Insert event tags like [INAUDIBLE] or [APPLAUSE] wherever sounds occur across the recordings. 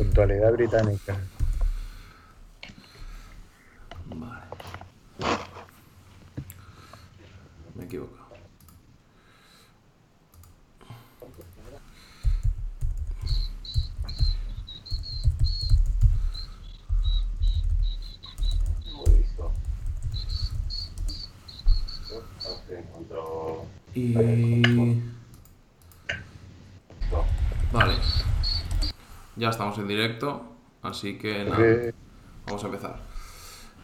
Puntualidad británica. Vale. Me he equivocado. Y... Vale. Ya estamos en directo, así que nada, Eh, vamos a empezar.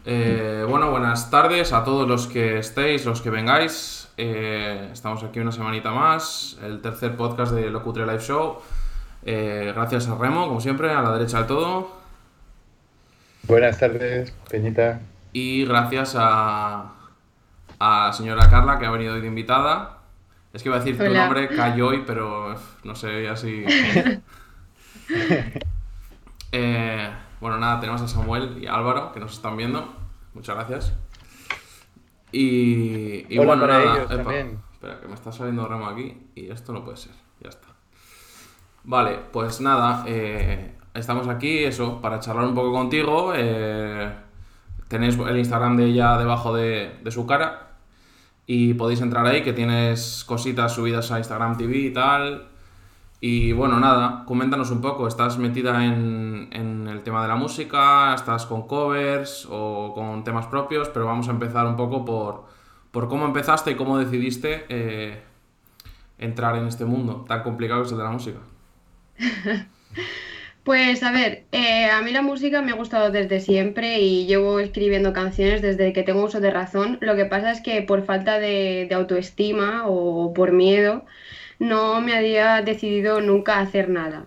Eh, bueno, buenas tardes a todos los que estéis, los que vengáis. Eh, estamos aquí una semanita más, el tercer podcast de Locutre Live Show. Eh, gracias a Remo, como siempre, a la derecha del todo. buenas tardes, Peñita. Y gracias a, a la señora Carla, que ha venido hoy de invitada. Es que iba a decir tu Hola. nombre, Cayoy, pero no sé, así. [LAUGHS] [LAUGHS] Eh, bueno, nada, tenemos a Samuel y a Álvaro, que nos están viendo. Muchas gracias. Y, y Hola bueno, para nada. ellos epa, también. espera, que me está saliendo Remo aquí y esto no puede ser. Ya está. Vale, pues nada, eh, estamos aquí, eso, para charlar un poco contigo. eh, tenéis el Instagram de ella debajo de, de su cara y podéis entrar ahí, que tienes cositas subidas a Instagram TV y tal. Y bueno, nada, coméntanos un poco, ¿estás metida en, en el tema de la música? ¿Estás con covers o con temas propios? Pero vamos a empezar un poco por, por cómo empezaste y cómo decidiste eh, entrar en este mundo tan complicado que es el de la música. [LAUGHS] Pues a ver, eh, a mí la música me ha gustado desde siempre y llevo escribiendo canciones desde que tengo uso de razón. Lo que pasa es que por falta de, de autoestima o por miedo no me había decidido nunca a hacer nada.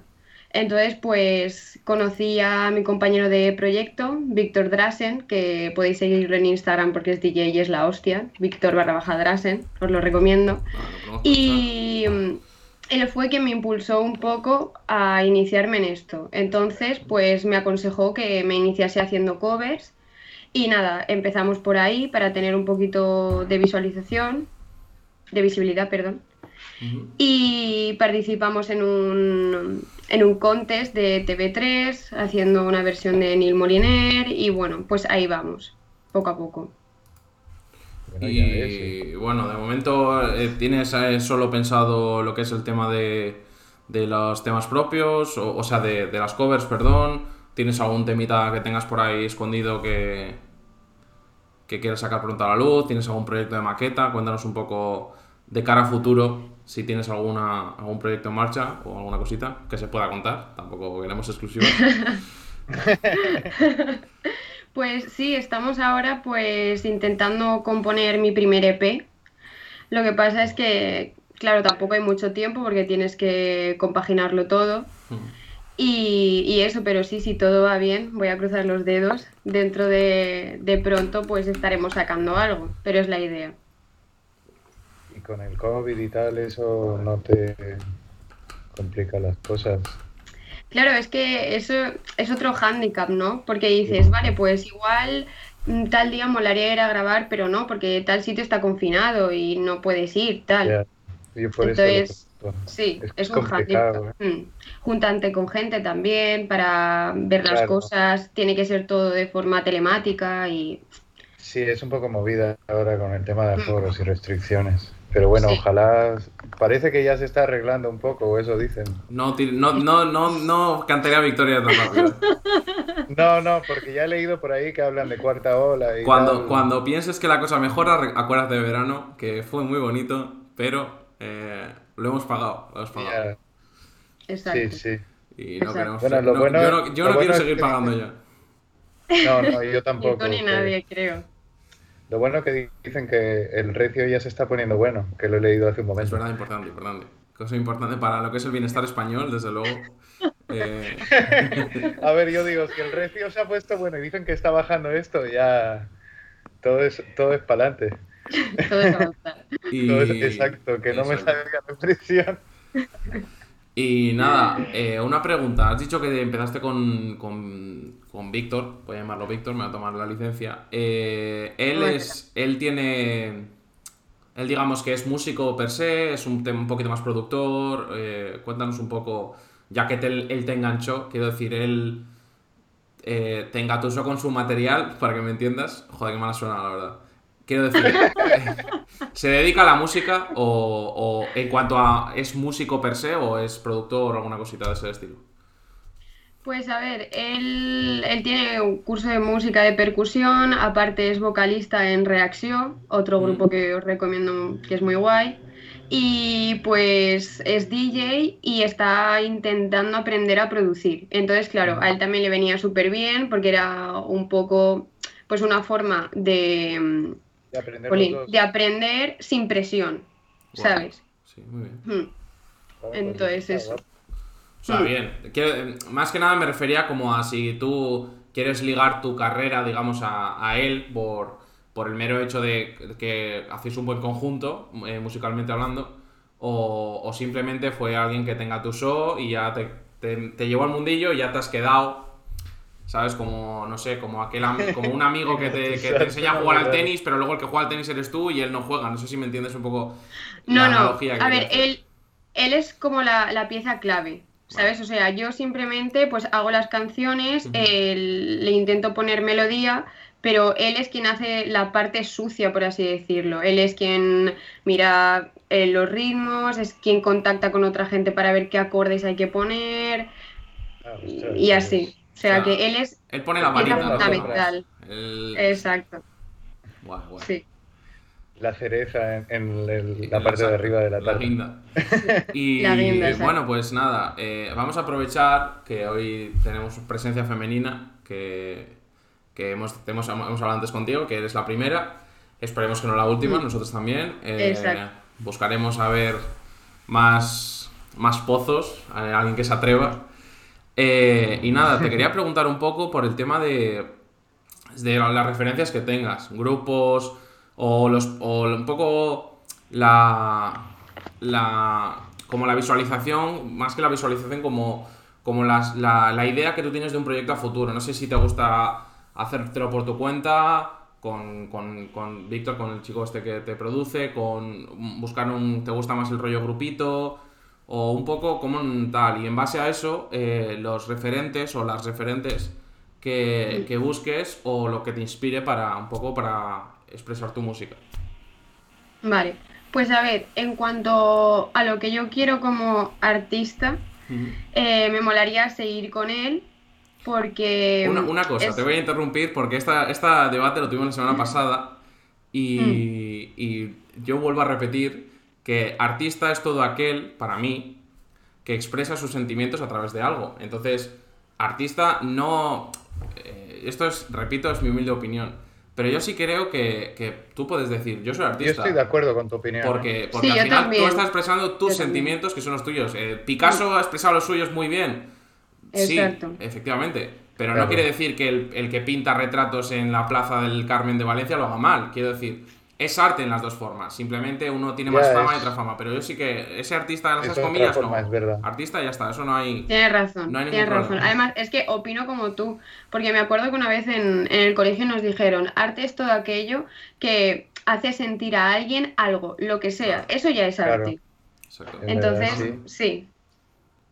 Entonces, pues conocí a mi compañero de proyecto, Víctor Drasen, que podéis seguirlo en Instagram porque es DJ y es la hostia. Víctor barra baja Drasen, os lo recomiendo. Bueno, conozco, Y mm, él fue quien me impulsó un poco a iniciarme en esto. Entonces, pues me aconsejó que me iniciase haciendo covers. Y nada, empezamos por ahí para tener un poquito de visualización, de visibilidad, perdón. Y participamos en un, en un contest de TV3, haciendo una versión de Neil Moliner. Y bueno, pues ahí vamos, poco a poco. Y bueno, de momento eh, tienes eh, solo pensado lo que es el tema de, de los temas propios, o, o sea, de, de las covers, perdón. ¿Tienes algún temita que tengas por ahí escondido que, que quieras sacar pronto a la luz? ¿Tienes algún proyecto de maqueta? Cuéntanos un poco de cara a futuro, si tienes alguna, algún proyecto en marcha o alguna cosita que se pueda contar. Tampoco queremos exclusivas. [LAUGHS] Pues sí, estamos ahora pues intentando componer mi primer EP. Lo que pasa es que, claro, tampoco hay mucho tiempo porque tienes que compaginarlo todo. Y, y eso, pero sí, si todo va bien, voy a cruzar los dedos. Dentro de, de pronto pues estaremos sacando algo, pero es la idea. Con el COVID y tal, eso no te complica las cosas. Claro, es que eso es otro hándicap, ¿no? Porque dices, vale, pues igual mm, tal día molaría ir a grabar, pero no, porque tal sitio está confinado y no puedes ir, tal. Yo por eso Entonces, pregunto. Sí, Es es, un complicado, hándicap. Mm. Juntante con gente también para ver las cosas, tiene que ser todo de forma telemática y Sí, es un poco movida ahora con el tema de aforos y restricciones. Pero bueno, Sí. ojalá. Parece que ya se está arreglando un poco, o eso dicen. No, no, no, no, no cantaría victoria tan rápido. No, no, porque ya he leído por ahí que hablan de cuarta ola. Y Cuando, tal. cuando pienses que la cosa mejora, acuérdate de verano, que fue muy bonito, pero eh, lo hemos pagado. Lo hemos pagado. Exacto. sí, sí. Y no queremos. Bueno, lo no, bueno- yo no, yo lo no bueno quiero seguir que- pagando ya. [LAUGHS] No, no, yo Ni tampoco. tú ni nadie, creo. Lo bueno que dicen que el recio ya se está poniendo bueno, que lo he leído hace un Es momento. verdad, importante, importante. Cosa importante para lo que es el bienestar español, desde luego. [LAUGHS] Eh, A ver, yo digo, si el recio se ha puesto bueno y dicen que está bajando esto, ya todo es, todo es para adelante. Todo es avanzar. y, exacto, que no me salga la presión. Y nada, eh, una pregunta. Has dicho que empezaste con, con, con Víctor, voy a llamarlo Víctor, me va a tomar la licencia. Eh, él es, él tiene, él digamos que es músico per se, es un, un poquito más productor. eh, cuéntanos un poco ya que te- él te enganchó, quiero decir, él eh, te engatusó con su material, para que me entiendas. Joder, qué mala suena, la verdad. Quiero decir, [LAUGHS] ¿se dedica a la música o, o en cuanto a es músico per se o es productor o alguna cosita de ese estilo? Pues a ver, él, él tiene un curso de música de percusión, aparte es vocalista en Reacción, otro Mm. grupo que os recomiendo que es muy guay. Y pues es DJ y está intentando aprender a producir. Entonces, claro, a él también le venía súper bien porque era un poco, pues una forma de, mm, De aprender de sin presión. ¿sabes? Sí, muy bien. Claro, entonces eso. O sea, Mm. bien. Quiero- eh, más que nada me refería como a si tú quieres ligar tu carrera, digamos, a, a él por, por el mero hecho de que hacéis un buen conjunto, eh, musicalmente hablando, o, o simplemente fue alguien que tenga tu show y ya te, te, te llevó al mundillo y ya te has quedado, ¿sabes? Como, no sé, como, aquel, am- como un amigo que te, [LAUGHS] que te enseña a jugar al tenis, pero luego el que juega al tenis eres tú y él no juega. No sé si me entiendes un poco No, la no. analogía que A ver, hacer. él, él es como la, la pieza clave, ¿sabes? O sea, yo simplemente pues hago las canciones, él- le intento poner melodía, pero él es quien hace la parte sucia, por así decirlo. Él es quien mira eh, los ritmos, es quien contacta con otra gente para ver qué acordes hay que poner Ah, y, y así. O sea, O sea, que él es Él pone la fundamental. El- Exacto, sí. La cereza en, la En parte de arriba de la tarta. guinda. [LAUGHS] Y La guinda, exacto. bueno, pues nada, eh, vamos a aprovechar que hoy tenemos presencia femenina, que, que hemos, hemos, hemos hablado antes contigo, que eres la primera. Esperemos que no la última, Mm. nosotros también. Eh, Exacto. buscaremos a ver más, más pozos, a alguien que se atreva. Eh, y nada, te quería [LAUGHS] preguntar un poco por el tema de, de las referencias que tengas, grupos o, los, o un poco la, la como la visualización, más que la visualización, como, como las- la, la idea que tú tienes de un proyecto a futuro. No sé si te gusta hacértelo por tu cuenta, con, con, con Víctor, con el chico este que te produce, con buscar un, te gusta más el rollo grupito, o un poco como un tal. Y en base a eso, eh, los referentes o las referentes que, que busques o lo que te inspire para un poco para expresar tu música. Vale, pues a ver, en cuanto a lo que yo quiero como artista, eh, me molaría seguir con él porque... Una, una cosa, es- te voy a interrumpir porque esta, esta debate lo tuvimos la semana pasada y, y yo vuelvo a repetir que artista es todo aquel, para mí, que expresa sus sentimientos a través de algo. Entonces, artista no... eh, esto es, repito, es mi humilde opinión. Pero yo sí creo que, que tú puedes decir, yo soy Yo artista. estoy de acuerdo con tu opinión. Porque, porque Sí, al yo final también. tú estás expresando tus Yo también. sentimientos que son los tuyos. Eh, Picasso ha expresado los suyos muy bien. Sí, efectivamente. Pero no quiere decir que el, el que pinta retratos en la plaza del Carmen de Valencia lo haga mal. Quiero decir, es arte en las dos formas. Simplemente uno tiene Ya, más fama y es- otra fama. Pero yo sí que ese artista de Es esas otra comillas forma, no. es verdad. Artista ya está, eso no hay. Tienes razón, No hay tienes razón. problema. Además, es que opino como tú, porque me acuerdo que una vez en, en el colegio nos dijeron, arte es todo aquello que hace sentir a alguien algo, lo que sea. Eso ya es Claro. arte. Exacto. Es Entonces, sí,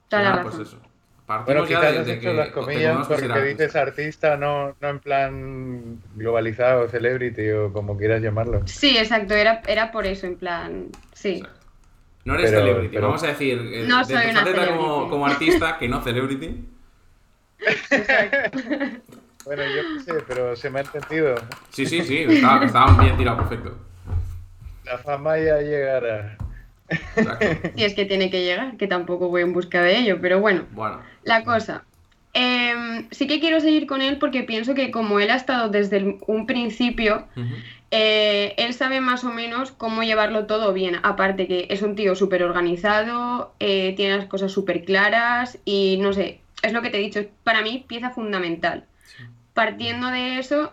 toda la Ah, pues. Bueno, ya quizás de, de que las te comillas porque dices artista, no, no en plan globalizado, celebrity o como quieras llamarlo. Sí, exacto, era, era por eso, en plan, sí. Exacto. No eres Pero- celebrity, pero- vamos a decir, eh, No de soy tu una faceta como, como artista, que no celebrity. [LAUGHS] Bueno, yo qué sé, pero se me ha entendido. Sí, sí, sí, estaba, estaba bien tirado, perfecto. La fama ya llegará. Y [LAUGHS] es que tiene que llegar, que tampoco voy en busca de ello, pero bueno. Bueno, La cosa. em, sí que quiero seguir con él porque pienso que como él ha estado desde el- un principio, eh, él sabe más o menos cómo llevarlo todo bien. Aparte que es un tío súper organizado, eh, tiene las cosas súper claras y no sé, es lo que te he dicho, para mí pieza fundamental. Partiendo de eso,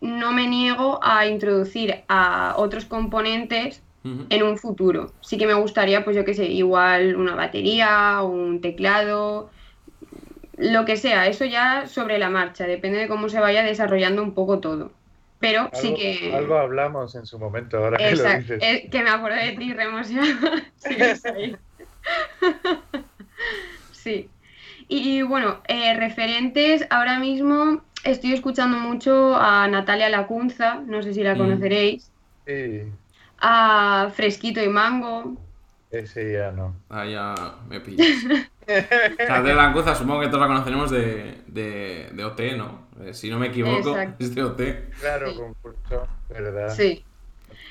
no me niego a introducir a otros componentes en un futuro. Sí que me gustaría, pues yo qué sé, igual una batería, un teclado, lo que sea, eso ya sobre la marcha, depende de cómo se vaya desarrollando un poco todo. Pero sí que... algo hablamos en su momento, ahora que lo dices. eh, que me acuerdo de ti, Remos, ya. Sí, [LAUGHS] es ahí. [LAUGHS] Sí. Y bueno, eh, referentes, ahora mismo estoy escuchando mucho a Natalia Lacunza, no sé si la Mm. conoceréis, Sí, a Fresquito y Mango. ese ya no. Ah, ya me pillas. [LAUGHS] Cartel Lancuza, supongo que todos la conoceremos de, de, de OT, ¿no? Eh, si no me equivoco, Exacto. es de OT. Claro, Sí. concurso, ¿verdad? Sí,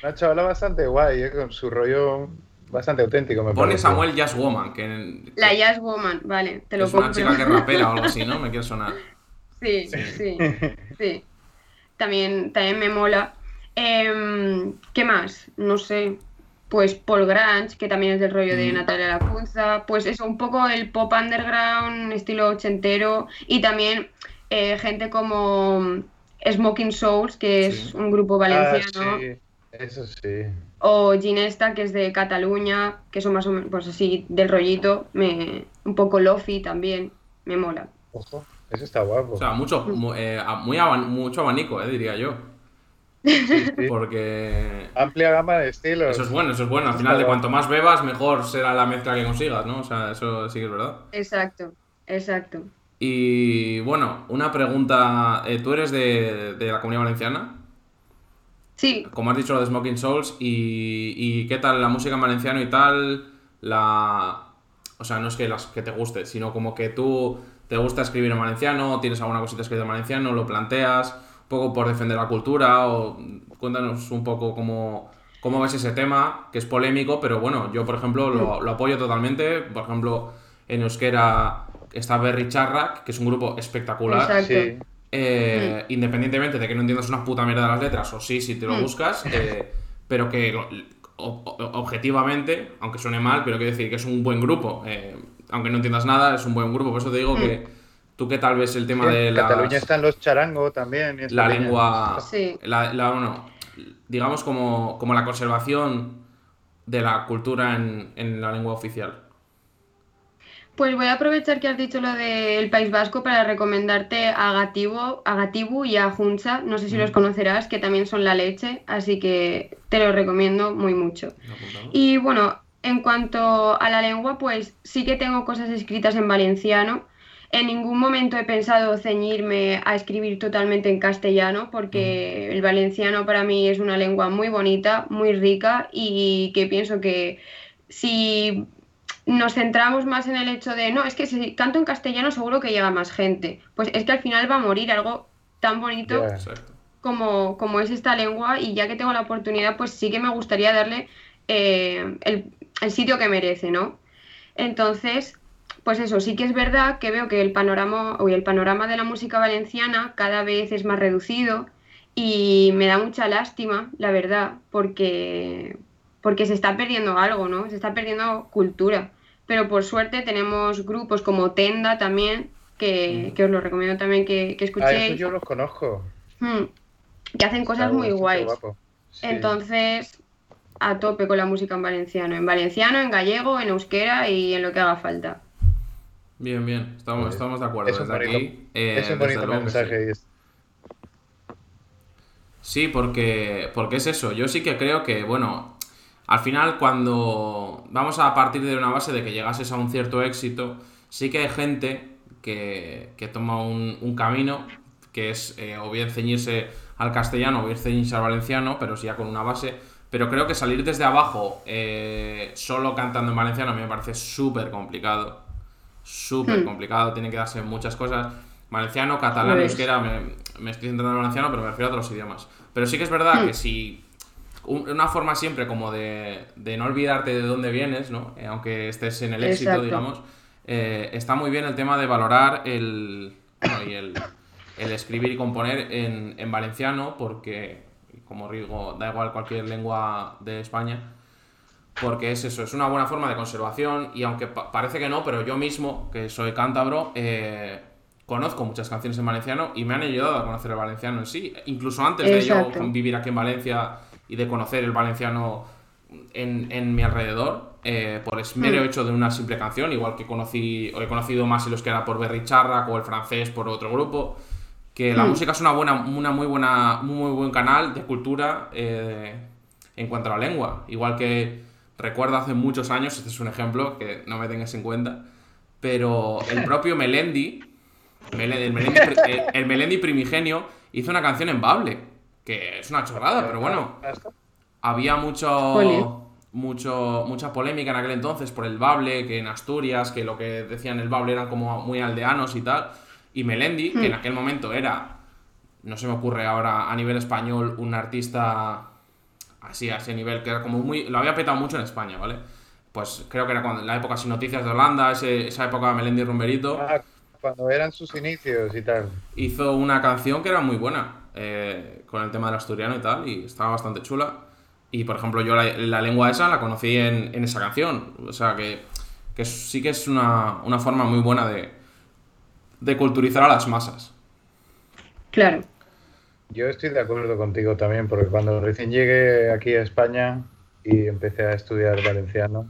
Una chavala bastante guay, ¿eh? con su rollo bastante auténtico, me Pone parece. Samuel Jazz Woman, que, que la Jazz Woman, vale, te lo es una chica que rapera o algo así, ¿no? [LAUGHS] Me quiere sonar. Sí, sí, sí. [LAUGHS] También, también me mola. Em, ¿qué más? No sé. Pues Paul Grange, que también es del rollo de Mm. Natalia Lacunza. Pues eso, un poco el pop underground, estilo ochentero. Y también eh, gente como Smoking Souls, que es Sí. un grupo Ah, valenciano. sí, eso sí. O Ginesta, que es de Cataluña, que son más o menos, pues así, del rollito. Me, un poco lofi también. Me mola. Ojo, eso está guapo. O sea, mucho, mu- eh, a- muy aban- mucho abanico, eh, diría yo. Sí, [LAUGHS] sí. Porque Amplia gama de estilos. eso es bueno, eso es bueno. Al final, de cuanto más bebas, mejor será la mezcla que consigas, ¿no? O sea, eso sí que es verdad. Exacto, exacto. Y bueno, una pregunta. eh, ¿Tú eres de, de la comunidad valenciana? Sí, Como has dicho lo de Smoking Souls, y, y qué tal la música en valenciano y tal, la... O sea, no es que, las, que te guste, sino como que tú te gusta escribir en valenciano, tienes alguna cosita escrita en valenciano, lo planteas, poco por defender la cultura, o cuéntanos un poco cómo, cómo ves ese tema, que es polémico, pero bueno, yo por ejemplo lo, lo apoyo totalmente, por ejemplo, en euskera está Berry Charrak, que es un grupo espectacular. Sí, Eh, Independientemente de que no entiendas una puta mierda de las letras, o sí, si te lo Mm. buscas, eh, pero que o- objetivamente, aunque suene mal, pero quiero decir que es un buen grupo. eh, aunque no entiendas nada, es un buen grupo. Por eso te digo que tú que tal vez el tema Sí, de en las- Cataluña están los charango también. y la lengua, Sí. la, la- bueno, digamos como, como la conservación de la cultura en, en la lengua oficial. Pues voy a aprovechar que has dicho lo del País Vasco para recomendarte a Gatibu, a Gatibu y a Juncha. No sé si los conocerás, que también son la leche, así que te los recomiendo muy mucho. Y bueno, en cuanto a la lengua, pues sí que tengo cosas escritas en valenciano. En ningún momento he pensado ceñirme a escribir totalmente en castellano, porque el valenciano para mí es una lengua muy bonita, muy rica y que pienso que si nos centramos más en el hecho de, no, es que si canto en castellano seguro que llega más gente, pues es que al final va a morir algo tan bonito como, como es esta lengua y ya que tengo la oportunidad, pues sí que me gustaría darle eh, el, el sitio que merece, ¿no? Entonces, pues eso, sí que es verdad que veo que el panorama, o el panorama de la música valenciana cada vez es más reducido y me da mucha lástima, la verdad, porque, porque se está perdiendo algo, ¿no? Se está perdiendo cultura. Pero por suerte tenemos grupos como Tenda también, que, que os lo recomiendo también que, que Ah, escuchéis. eso yo los conozco. Hmm, que hacen cosas muy guays. Sí. Entonces, a tope con la música en valenciano. En valenciano, en gallego, en euskera y en lo que haga falta. Bien, bien, estamos, estamos de acuerdo. es un Desde bonito- aquí, eh, es un bonito sí. mensaje. y es- Sí, porque, porque es eso. Yo sí que creo que, bueno, al final cuando vamos a partir de una base de que llegases a un cierto éxito, sí que hay gente que, que toma un, un camino que es eh, o bien ceñirse al castellano o bien ceñirse al valenciano, pero sí ya con una base. Pero creo que salir desde abajo eh, solo cantando en valenciano a mí me parece súper complicado. Súper Hmm. complicado, tienen que darse muchas cosas. Valenciano, catalán, Pues- euskera, me, me estoy centrando en el valenciano, pero me refiero a otros idiomas. Pero sí que es verdad Hmm. que si un- una forma siempre como de, de no olvidarte de dónde vienes, ¿no? Eh, aunque estés en el éxito, Exacto. digamos, eh, está muy bien el tema de valorar el, bueno, y el, el escribir y componer en, en valenciano, porque, como digo, da igual cualquier lengua de España, porque es eso, es una buena forma de conservación y aunque pa- parece que no, pero yo mismo, que soy cántabro, eh, conozco muchas canciones en valenciano y me han ayudado a conocer el valenciano en sí, incluso antes de Exacto. yo vivir aquí en Valencia y de conocer el valenciano en, en mi alrededor, eh, por el mero Mm. hecho de una simple canción, igual que conocí, o he conocido más los que era por Berry Charrac o el francés por otro grupo, que la Mm. música es una buena, una muy buena, muy buen canal de cultura eh, en cuanto a la lengua. Igual que recuerdo hace muchos años, este es un ejemplo que no me tengas en cuenta, pero el propio Melendi, Mele- el Melendi, el- el Melendi primigenio, hizo una canción en Bable, que es una chorrada, pero bueno, había mucho, mucho mucha polémica en aquel entonces por el Bable, que en Asturias, que lo que decían el Bable eran como muy aldeanos y tal. Y Melendi, que en aquel momento era, no se me ocurre ahora a nivel español, un artista así, a ese nivel, que era como muy. Lo había petado mucho en España, ¿vale? Pues creo que era cuando, la época sin noticias de Holanda, ese- esa época de Melendi y Rumberito Ah, cuando eran sus inicios y tal. hizo una canción que era muy buena eh, con el tema del asturiano y tal, y estaba bastante chula. Y por ejemplo, yo la, la lengua esa la conocí en, en esa canción. O sea que, que sí que es una, una forma muy buena de, de culturizar a las masas. Claro. Yo estoy de acuerdo contigo también, porque cuando recién llegué aquí a España y empecé a estudiar valenciano,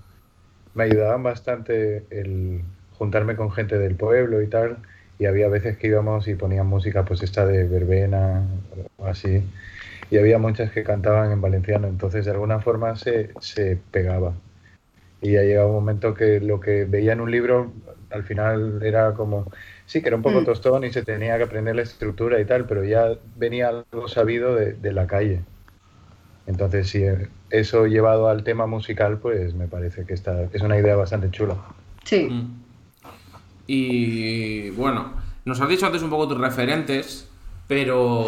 me ayudaban bastante el juntarme con gente del pueblo y tal, y había veces que íbamos y ponían música, pues esta de verbena o así, y había muchas que cantaban en valenciano, entonces de alguna forma se, se pegaba. Y ya llegaba un momento que lo que veía en un libro al final era como, sí, que era un poco Mm. tostón y se tenía que aprender la estructura y tal, pero ya venía algo sabido de, de la calle. Entonces, sí, eso llevado al tema musical, pues me parece que está, es una idea bastante chula. Sí. Mm. Y bueno, nos has dicho antes un poco tus referentes, pero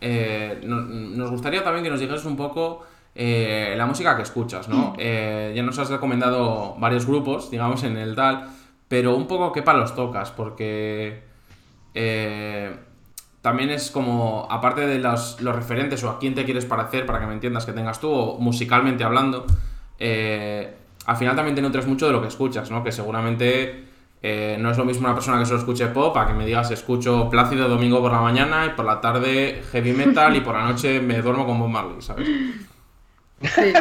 eh, no- nos gustaría también que nos dijeras un poco eh, la música que escuchas, ¿no? Eh, ya nos has recomendado varios grupos, digamos, en el tal, pero un poco qué palos tocas, porque eh, también es como, aparte de los, los referentes o a quién te quieres parecer, para que me entiendas que tengas tú, o musicalmente hablando, eh, al final también te nutres mucho de lo que escuchas, ¿no? Que seguramente eh, no es lo mismo una persona que solo escuche pop a que me digas escucho Plácido domingo por la mañana y por la tarde heavy metal y por la noche me duermo con Bob Marley, ¿sabes? Sí.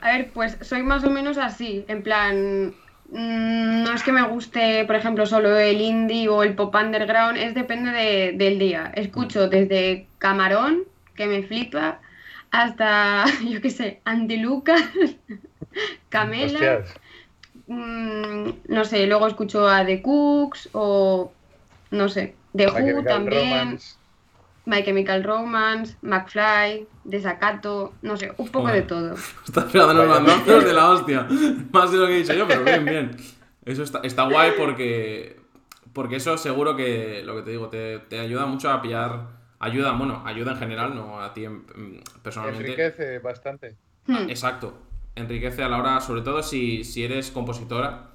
A ver, pues soy más o menos así, en plan, no es que me guste, por ejemplo, solo el indie o el pop underground, es depende de- del día. Escucho desde Camarón, que me flipa, hasta, [LAUGHS] yo qué sé, Antilucas, [LAUGHS] Camela, Hostias, mm, no sé, luego escucho a The Cooks o, no sé, The Who también. Romance. My Chemical Romance, McFly, Desacato, no sé, un poco de todo. [LAUGHS] Estás pegando los bandazos de la hostia. [LAUGHS] Más de lo que he dicho yo, pero bien, bien. Eso está, está guay porque. Porque eso seguro que, lo que te digo, te, te ayuda mucho a pillar. Ayuda, bueno, ayuda en general, no a ti en- personalmente. Enriquece bastante. Hmm. Exacto. Enriquece a la hora, sobre todo si, si eres compositora,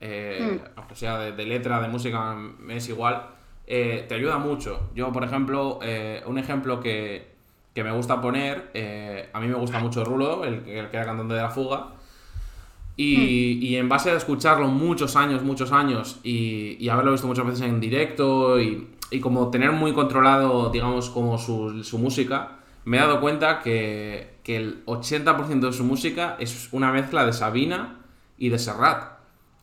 eh, Mm. aunque sea de, de letra, de música, me es igual, eh, te ayuda mucho. Yo, por ejemplo, eh, un ejemplo que, que me gusta poner, eh, a mí me gusta mucho Rulo, el, que- el que era cantante de La Fuga, y, y en base a escucharlo muchos años, muchos años, y, y haberlo visto muchas veces en directo, y, y como tener muy controlado, digamos, como su, su música, me he dado cuenta que, que el 80% de su música es una mezcla de Sabina y de Serrat.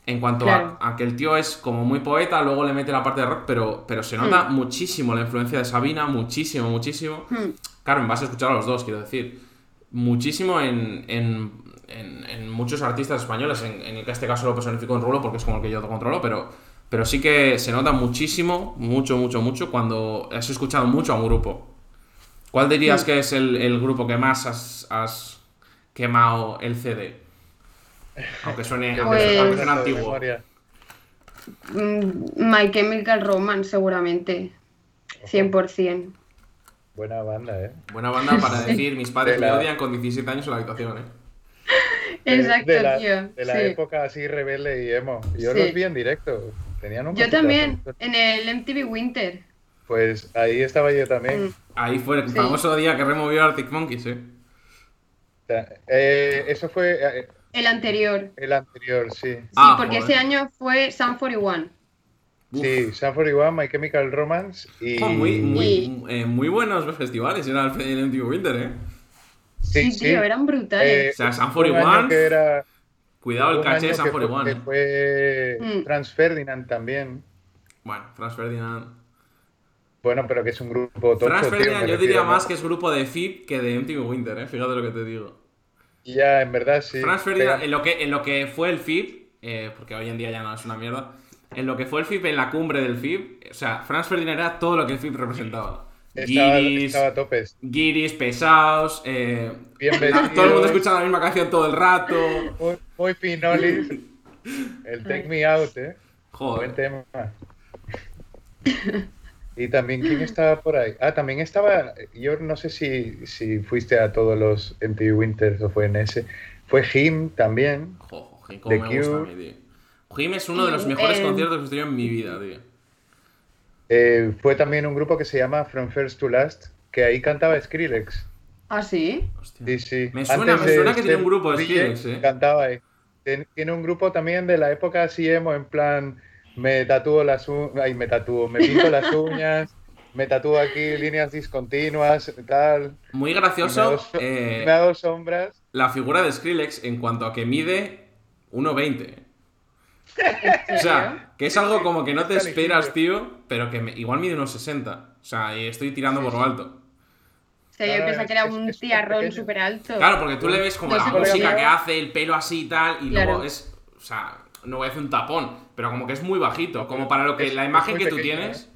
En cuanto Claro. a, a que el tío es como muy poeta, luego le mete la parte de rock, pero, pero se nota muchísimo la influencia de Sabina, muchísimo, muchísimo. Hmm. Claro, en base a escuchar a los dos, quiero decir. Muchísimo en, en, en- en muchos artistas españoles. En, en este caso lo personifico en Rulo porque es como el que yo controlo, pero, pero sí que se nota muchísimo, mucho, mucho, mucho cuando has escuchado mucho a un grupo. ¿Cuál dirías que es el, el grupo que más has, has quemado el CD? Aunque suene, aunque Pues- suene- aunque suene antiguo. Mm, My Chemical Romance, seguramente. 100%. Buena banda, ¿eh? Buena banda para decir mis padres De me odian con 17 años en la habitación, ¿eh? [LAUGHS] Exacto, de la, tío. De la sí. época así rebelde y emo. Yo Sí. los vi en directo. Tenían un Yo también, en el MTV Winter. Pues ahí estaba yo también. Mm. Ahí fue el Sí. famoso día que removió Arctic Monkeys, ¿eh? O sea, eh, eso fue eh, El anterior. el anterior, sí. Sí, Ah, porque joder. ese año fue Sun 41. Uf. Sí, Sun 41, My Chemical Romance y... Oh, muy, muy, Y- eh, muy buenos festivales era el, el MTV Winter, ¿eh? Sí, tío, eran brutales. Eh, O sea, Sun un 41, año que era... Cuidado el caché de San que fue- 41, que ¿eh? fue Mm. Franz Ferdinand también. Bueno, Franz Ferdinand. Bueno, pero que es un grupo tocho, Franz Ferdinand yo diría ¿no? más que es grupo de FIP que de MTV Winter, ¿eh? Fíjate lo que te digo. Ya, en verdad sí. Franz Ferdinand, Pega- en lo, que, en lo que fue el FIP, eh, porque hoy en día ya no es una mierda, en lo que fue el FIP, en la cumbre del FIP, o sea, Franz Ferdinand era todo lo que el FIP representaba. Estaba, Guiris, estaba a topes. guiris, pesados, eh, [LAUGHS] todo el mundo escuchando la misma canción todo el rato. Muy, muy pinolis. El Take Me Out, ¿eh? Buen Joder. tema. [LAUGHS] Y también, ¿quién estaba por ahí? Ah, también estaba, yo no sé si, si fuiste a todos los MTV Winters o fue en ese. Fue Jim también. Jo, Jim, cómo The me gusta a mí, tío. Jim es uno de los mejores Eh, conciertos que he tenido en mi vida, tío. Eh, fue también un grupo que se llama From First to Last, que ahí cantaba Skrillex. ¿Ah, sí? Hostia. Sí, sí. Me suena- Antes me de suena que tiene un grupo de Skrillex, ¿eh? Cantaba ahí. Tien- Tiene un grupo también de la época así emo, en plan, me tatúo las uñas, ay, me tatúo, me pinto las [LAUGHS] uñas, me tatúo aquí líneas discontinuas, tal. Muy y me gracioso hago so- eh, me hago sombras. la figura de Skrillex en cuanto a que mide 1,20. O sea, [LAUGHS] que es algo como que no te esperas, tío, pero que me- igual mide unos 60. O sea, y estoy tirando por lo alto. O sea, yo Claro, pensaba es- que era un tiarrón súper alto. Claro, porque tú le ves como No la música que hace, el pelo así y tal, y Claro. luego es. O sea, no voy a hacer un tapón, pero como que es muy bajito. Como para lo que Es- la imagen que tú pequeño, tienes.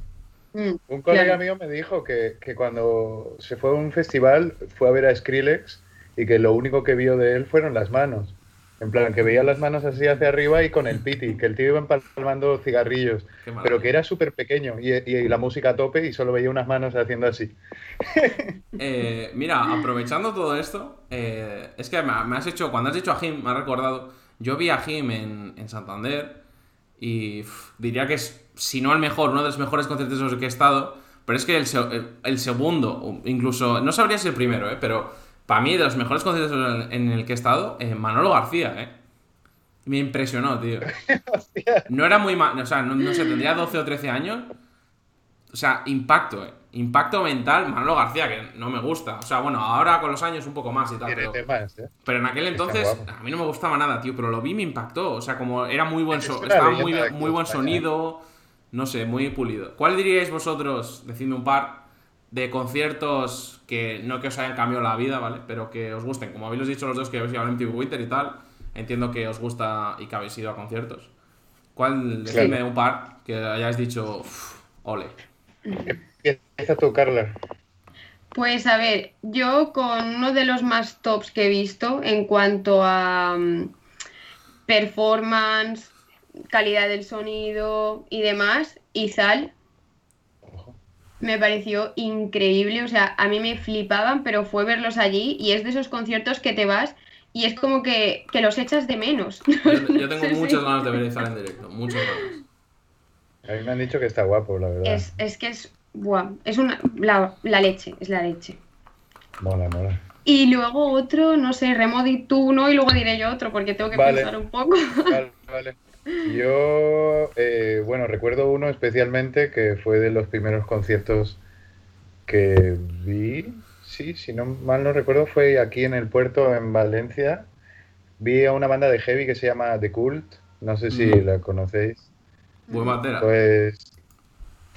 Mm, Un colega claro. mío me dijo que, que cuando se fue a un festival fue a ver a Skrillex y que lo único que vio de él fueron las manos. En plan, que veía las manos así hacia arriba y con el piti, que el tío iba empalmando cigarrillos, pero que era súper pequeño y, y la música a tope y solo veía unas manos haciendo así. [LAUGHS] Eh, mira, aprovechando todo esto, eh, es que me, has hecho, cuando has dicho a Jim, me has recordado, yo vi a Jim en, en Santander y diría que es, si no el mejor, uno de los mejores conciertos en los que he estado, pero es que el, se- el- el segundo, incluso, no sabría si el primero, eh, pero para mí de los mejores conciertos en, el que he estado, eh, Manolo García, eh. Me impresionó, tío. [LAUGHS] No era muy mal, o sea, no, no sé, tendría 12 o 13 años. O sea, impacto, eh. Impacto mental, Manolo García, que no me gusta. O sea, bueno, ahora con los años un poco más y tal. Pero, ¿eh? pero en aquel entonces a mí no me gustaba nada, tío. Pero lo vi y me impactó. O sea, como era muy buen so- estaba muy, buen España, sonido. No sé, muy pulido. ¿Cuál diríais vosotros, decidme un par, de conciertos que no que os hayan cambiado la vida, ¿vale? Pero que os gusten. Como habéis dicho los dos que habéis ido al MTV Winter y tal, entiendo que os gusta y que habéis ido a conciertos. ¿Cuál, decidme un par que hayáis dicho, "Uf, ole? Empieza tú, Carla. Pues a ver, yo con uno de los más tops que he visto en cuanto a mm, performance, calidad del sonido y demás, Izal, Ojo. me pareció increíble, o sea, a mí me flipaban, pero fue verlos allí y es de esos conciertos que te vas y es como que, que los echas de menos. [LAUGHS] Yo, yo tengo Sí, sí. muchas ganas de ver Izal en directo, muchas ganas. A mí me han dicho que está guapo, la verdad. Es, es que es, buah, es una, la, la leche, es la leche. Mola, mola. Y luego otro, no sé, Remodi tú uno y luego diré yo otro porque tengo que Vale. pensar un poco. Vale, vale. Yo, eh, bueno, recuerdo uno especialmente que fue de los primeros conciertos que vi. Sí, si no mal no recuerdo, fue aquí en el puerto en Valencia. Vi a una banda de heavy que se llama The Cult. No sé si Mm. la conocéis. Buen batera. Pues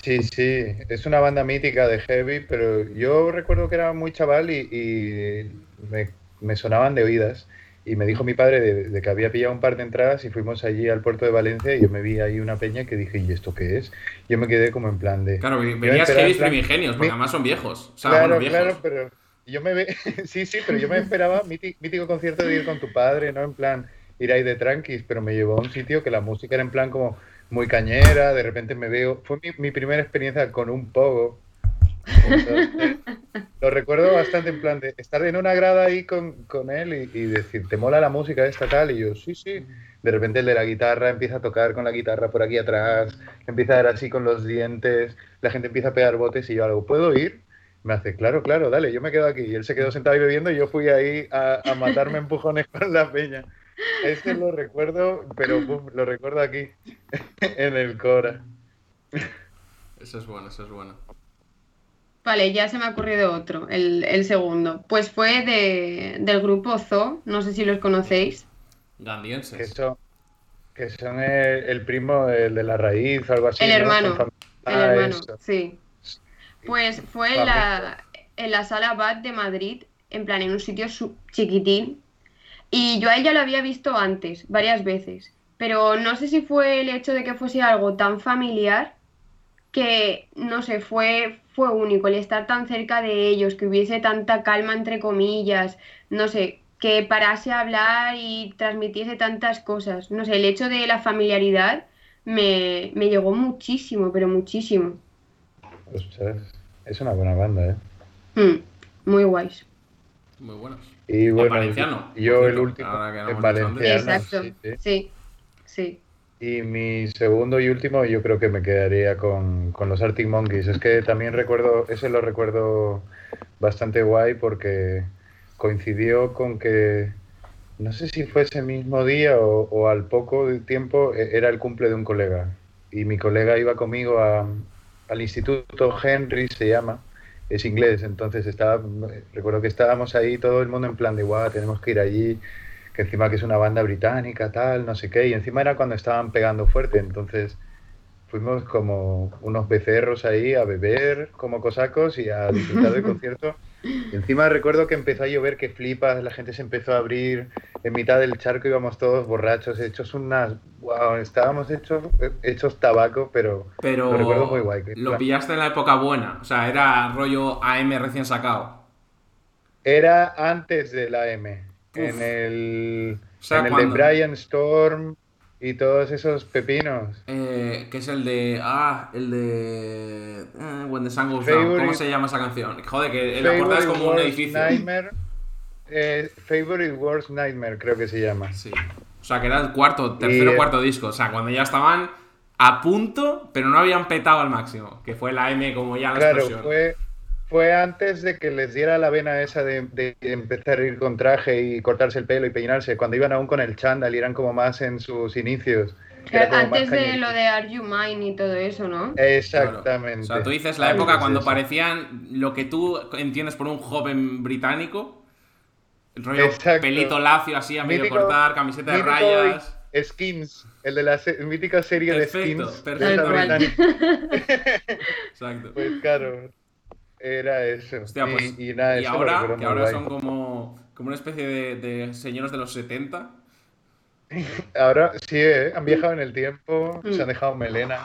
sí, sí, es una banda mítica de heavy, pero yo recuerdo que era muy chaval y, y me, me sonaban de oídas. Y me dijo mi padre de, de que había pillado un par de entradas y fuimos allí al puerto de Valencia y yo me vi ahí una peña que dije, ¿y esto qué es? Yo me quedé como en plan de... Claro, esperaba heavy plan- primigenios, porque además son viejos. O sea, claro, viejos. claro, pero yo me ve... [LAUGHS] sí, sí, pero yo me esperaba míti- mítico concierto de ir con tu padre, ¿no? En plan, ir ahí de tranquis, pero me llevó a un sitio que la música era en plan como muy cañera, de repente me veo... Fue mi, primera experiencia con un pogo. Lo recuerdo bastante en plan de estar en una grada ahí con, con él y, y decir, ¿te mola la música esta tal? Y yo, sí, sí. De repente el de la guitarra empieza a tocar con la guitarra por aquí atrás, empieza a dar así con los dientes, la gente empieza a pegar botes y yo algo, ¿puedo ir? Me hace, claro, claro, dale, yo me quedo aquí. Y él se quedó sentado ahí bebiendo y yo fui ahí a, a matarme [LAUGHS] empujones con la peña. Este lo recuerdo, pero pum, lo recuerdo aquí, [LAUGHS] en el Cora. Eso es bueno, eso es bueno. Vale, ya se me ha ocurrido otro, el, el segundo. Pues fue de, del grupo Zoo, no sé si los conocéis. Que Gandienses. son, que son el, el primo el de la raíz o algo así. El ¿no? hermano, El hermano, eso. sí. Pues fue en la, en la sala BAT de Madrid, en plan, en un sitio su- chiquitín. Y yo a ella lo había visto antes, varias veces. pero no sé si fue el hecho de que fuese algo tan familiar que, no sé, fue, fue único el estar tan cerca de ellos, que hubiese tanta calma entre comillas, no sé, que parase a hablar y transmitiese tantas cosas. No sé, el hecho de la familiaridad me, me llegó muchísimo, pero muchísimo. Ostras, es una buena banda, ¿eh? Mm, muy guays. Muy buenos. Y En bueno, valenciano, por yo el último en valenciano. Exacto, sí, sí. sí, sí. Y mi segundo y último, yo creo que me quedaría con, con los Arctic Monkeys. Es que también recuerdo, ese lo recuerdo bastante guay porque coincidió con que, no sé si fue ese mismo día o, o al poco de tiempo, e- era el cumple de un colega. Y mi colega iba conmigo a- al Instituto Henry, se llama, es inglés. Entonces estaba, recuerdo que estábamos ahí todo el mundo en plan de, guau, tenemos que ir allí que encima que es una banda británica, tal, no sé qué, y encima era cuando estaban pegando fuerte, entonces fuimos como unos becerros ahí a beber como cosacos y a disfrutar del [LAUGHS] concierto. Encima recuerdo que empezó a llover que flipas, la gente se empezó a abrir, en mitad del charco íbamos todos borrachos, hechos unas... Wow, estábamos hechos, hechos tabaco, pero, Pero lo recuerdo muy guay. que- lo pillaste en la época buena. O sea, era rollo AM recién sacado. Era antes del AM, Uf. en el, O sea, en el de Brian Storm y todos esos pepinos. Eh, que es el de. Ah, el de. eh, When the Sun Goes Down. ¿Cómo se llama esa canción? Joder, que la portada es como un edificio. Nightmare, eh, Favorite Worst Nightmare, creo que se llama. Sí. O sea, que era el cuarto, tercero o cuarto disco. O sea, cuando ya estaban a punto, pero no habían petado al máximo. Que fue la M como ya la Claro, explosión. fue, fue antes de que les diera la vena esa de, de empezar a ir con traje y cortarse el pelo y peinarse, cuando iban aún con el chándal y eran como más en sus inicios. Antes de lo de Are You Mine y todo eso, ¿no? Exactamente. Claro. O sea, tú dices la época cuando eso. parecían lo que tú entiendes por un joven británico. El rollo Exacto. pelito lacio así a medio Mítico- cortar, camiseta de rayas. Skins, el de la se- mítica serie Perfecto, de Skins. perfecto. británica. [LAUGHS] Exacto. [LAUGHS] Pues claro, era eso. Hostia, pues, y, y nada, y eso lo ahora, que ahora guay. son como, como una especie de, de señores de los 70. [LAUGHS] Ahora sí, ¿eh? han viajado en el tiempo, Mm. se han dejado melena,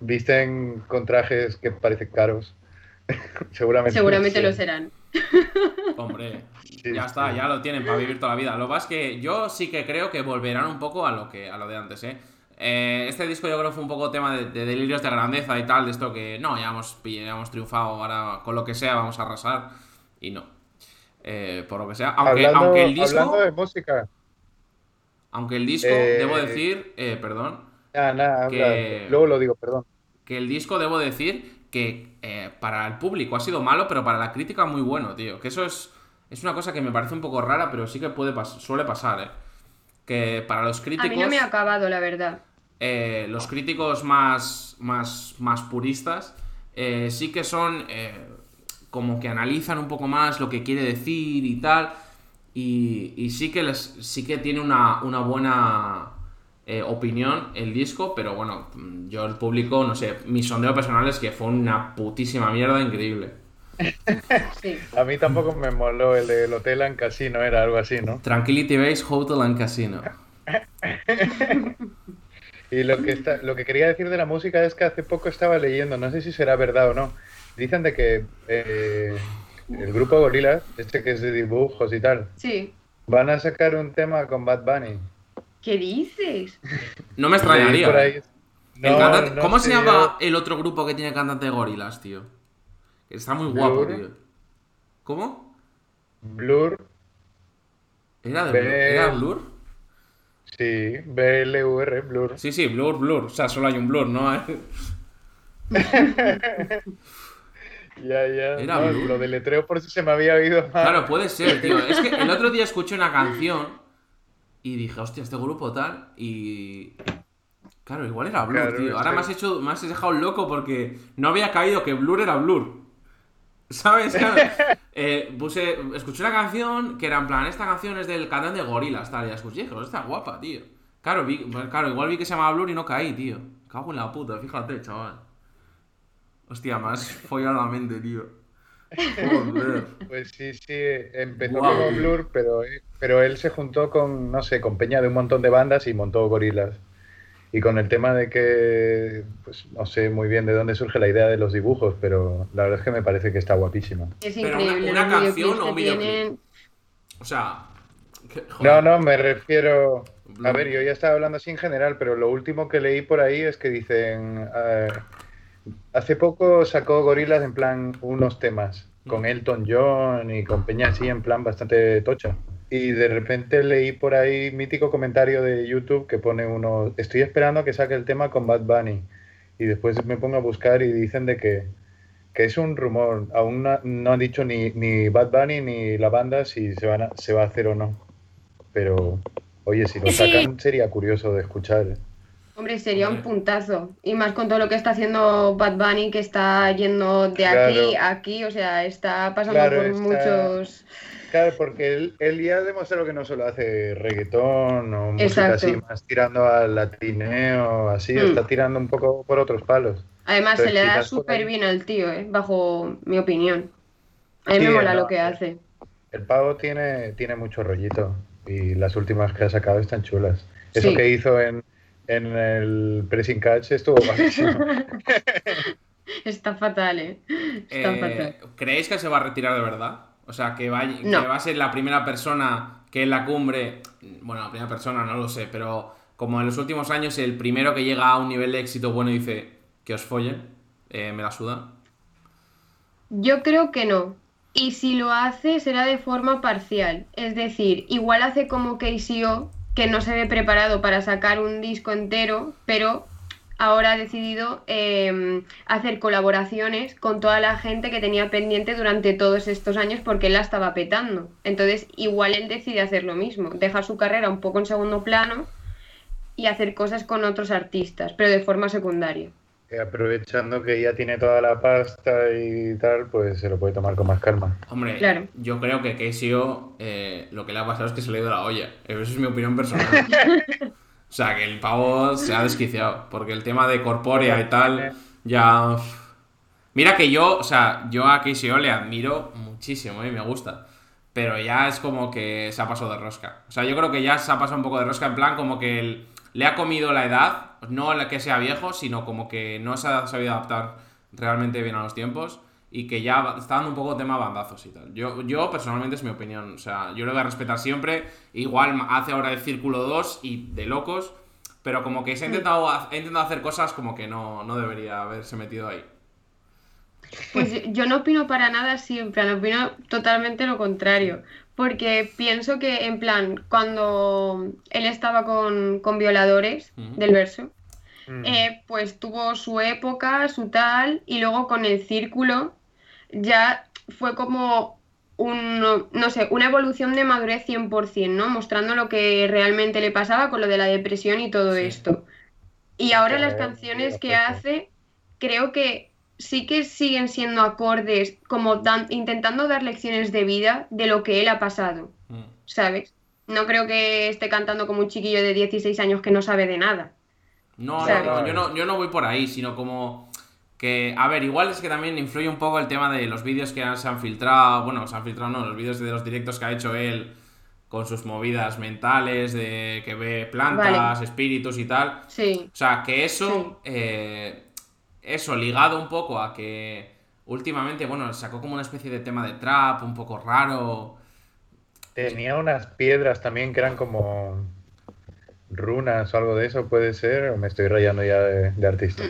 visten con trajes que parecen caros. [LAUGHS] Seguramente. Seguramente sí. lo serán. [LAUGHS] Hombre, Sí, ya está, sí. ya lo tienen para vivir toda la vida. Lo que pasa es que yo sí que creo que volverán un poco a lo que a lo de antes, ¿eh? Eh, este disco yo creo que fue un poco tema de, de delirios de grandeza y tal, de esto que no, ya hemos, ya hemos triunfado, ahora con lo que sea vamos a arrasar. Y no. Eh, por lo que sea. Aunque, hablando, aunque el disco. hablando de música. Aunque el disco, Eh, debo decir, eh, perdón, Ah, nada, Que- habla. luego lo digo, perdón. que el disco debo decir que eh, para el público ha sido malo, pero para la crítica muy bueno, tío. Que eso es, es una cosa que me parece un poco rara, pero sí que puede pas- suele pasar, ¿eh? Que para los A críticos, mí no me ha acabado, la verdad. Eh, los críticos más, más, más puristas, eh, sí que son eh, como que analizan un poco más lo que quiere decir y tal. Y, y sí que les, sí que tiene una, una buena eh, opinión el disco, pero bueno, yo el público, no sé, mi sondeo personal es que fue una putísima mierda increíble. [LAUGHS] Sí. A mí tampoco me moló el del Hotel en Casino, era algo así, ¿no? Tranquility Base Hotel and Casino. [LAUGHS] Y lo que, está, lo que quería decir de la música es que hace poco estaba leyendo, no sé si será verdad o no, dicen de que eh, el grupo Gorillaz, este que es de dibujos y tal, Sí. van a sacar un tema con Bad Bunny. ¿Qué dices? No me extrañaría. por ¿eh? ahí. El No, cantante- no ¿Cómo se llama el otro grupo que tiene cantante de gorilas, tío? Está muy guapo, Blur. tío. ¿Cómo? Blur, ¿Era de Ve- Blur? ¿Era Blur? Sí, B-L-U-R, Blur. Sí, sí, Blur, Blur. O sea, solo hay un Blur, ¿no? [LAUGHS] Ya, ya. Era no, Blur. lo deletreo por si se me había oído mal. Claro, puede ser, tío. Es que el otro día escuché una canción y dije, hostia, este grupo tal. Y. Claro, igual era Blur, Claro, tío. Ahora sí. me has hecho. Me has dejado loco porque no había caído que Blur era Blur. ¿Sabes? Claro. Eh, puse, escuché una canción que era en plan, esta canción es del cantante de Gorilas, tal, y la escuché, está guapa, tío. Claro, vi- claro, igual vi que se llamaba Blur y no caí, tío. Cago en la puta, fíjate, chaval. Hostia, más [LAUGHS] follado la mente, tío. Pues sí, sí, empezó como Blur, pero, pero él se juntó con, no sé, con Peña de un montón de bandas y montó Gorilas. Y con el tema de que, pues no sé muy bien de dónde surge la idea de los dibujos, pero la verdad es que me parece que está guapísimo. Es Pero increíble. una, canción o un que videoclip. tienen. O sea. que- No, joder. no, me refiero... A ver, yo ya estaba hablando así en general, pero lo último que leí por ahí es que dicen... eh, hace poco sacó Gorilas en plan unos temas con Elton John y con Peña así en plan bastante tocha. Y de repente leí por ahí mítico comentario de YouTube que pone uno, estoy esperando a que saque el tema con Bad Bunny. Y después me pongo a buscar y dicen de que, que es un rumor. Aún no, no han dicho ni, ni Bad Bunny ni la banda si se, van a- se va a hacer o no. Pero, oye, si lo Sí. sacan sería curioso de escuchar. Hombre, sería un puntazo. Y más con todo lo que está haciendo Bad Bunny, que está yendo de Claro. aquí a aquí, o sea, está pasando Claro, por está- muchos. Claro, porque él, él ya demostró que no solo hace reggaetón o música Exacto. así, más tirando al latineo, así, Mm. está tirando un poco por otros palos. Además, se le da súper bien al tío, ¿eh? Bajo mi opinión. A mí me mola no, lo que hace. El pavo tiene, tiene mucho rollito y las últimas que ha sacado están chulas. Eso Sí. que hizo en, en el Pressing Catch estuvo [LAUGHS] bajísimo. Está fatal, ¿eh? Está Eh, fatal. ¿Creéis que se va a retirar de verdad? O sea, que va, que No. va a ser la primera persona que en la cumbre. Bueno, la primera persona, no lo sé, pero como en los últimos años, el primero que llega a un nivel de éxito bueno dice que os follen, eh, me la suda. Yo creo que no. Y si lo hace, será de forma parcial. Es decir, igual hace como KCO, que no se ve preparado para sacar un disco entero, pero ahora ha decidido eh, hacer colaboraciones con toda la gente que tenía pendiente durante todos estos años porque él la estaba petando. Entonces, igual él decide hacer lo mismo, dejar su carrera un poco en segundo plano y hacer cosas con otros artistas, pero de forma secundaria. Y aprovechando que ya tiene toda la pasta y tal, pues se lo puede tomar con más calma. Hombre, Claro. yo creo que KCO eh, lo que le ha pasado es que se le ha ido la olla. Eso es mi opinión personal. [LAUGHS] o sea, que el pavo se ha desquiciado. Porque el tema de corpórea y tal, ya. Mira que yo, o sea, yo a KCO le admiro muchísimo y me gusta. Pero ya es como que se ha pasado de rosca. O sea, yo creo que ya se ha pasado un poco de rosca en plan como que el- le ha comido la edad, no la que sea viejo, sino como que no se ha sabido adaptar realmente bien a los tiempos y que ya está dando un poco tema bandazos y tal. Yo, yo personalmente es mi opinión. O sea, yo lo voy a respetar siempre. Igual hace ahora el círculo 2 y de locos. Pero como que se ha intentado, ha intentado hacer cosas como que no, no debería haberse metido ahí. Pues yo no opino para nada así, en plan, opino totalmente lo contrario. Porque pienso que, en plan, cuando él estaba con, con violadores del verso, Mm. eh, pues tuvo su época, su tal, y luego con el círculo ya fue como un, no sé, una evolución de madurez 100%, ¿no? Mostrando lo que realmente le pasaba con lo de la depresión y todo Sí. esto. Y ahora las canciones que hace, creo que sí que siguen siendo acordes, como dan- intentando dar lecciones de vida de lo que él ha pasado, Mm. ¿sabes? No creo que esté cantando como un chiquillo de 16 años que no sabe de nada. No, no, no, yo no, yo no voy por ahí, sino como que, a ver, igual es que también influye un poco el tema de los vídeos que se han filtrado, bueno, se han filtrado no, los vídeos de los directos que ha hecho él con sus movidas mentales, de que ve plantas, Vale. espíritus y tal. Sí, O sea, que eso, eh, eso ligado un poco a que últimamente, bueno, sacó como una especie de tema de trap, un poco raro. Tenía unas piedras también que eran como runas o algo de eso, puede ser, o me estoy rayando ya de, de artista.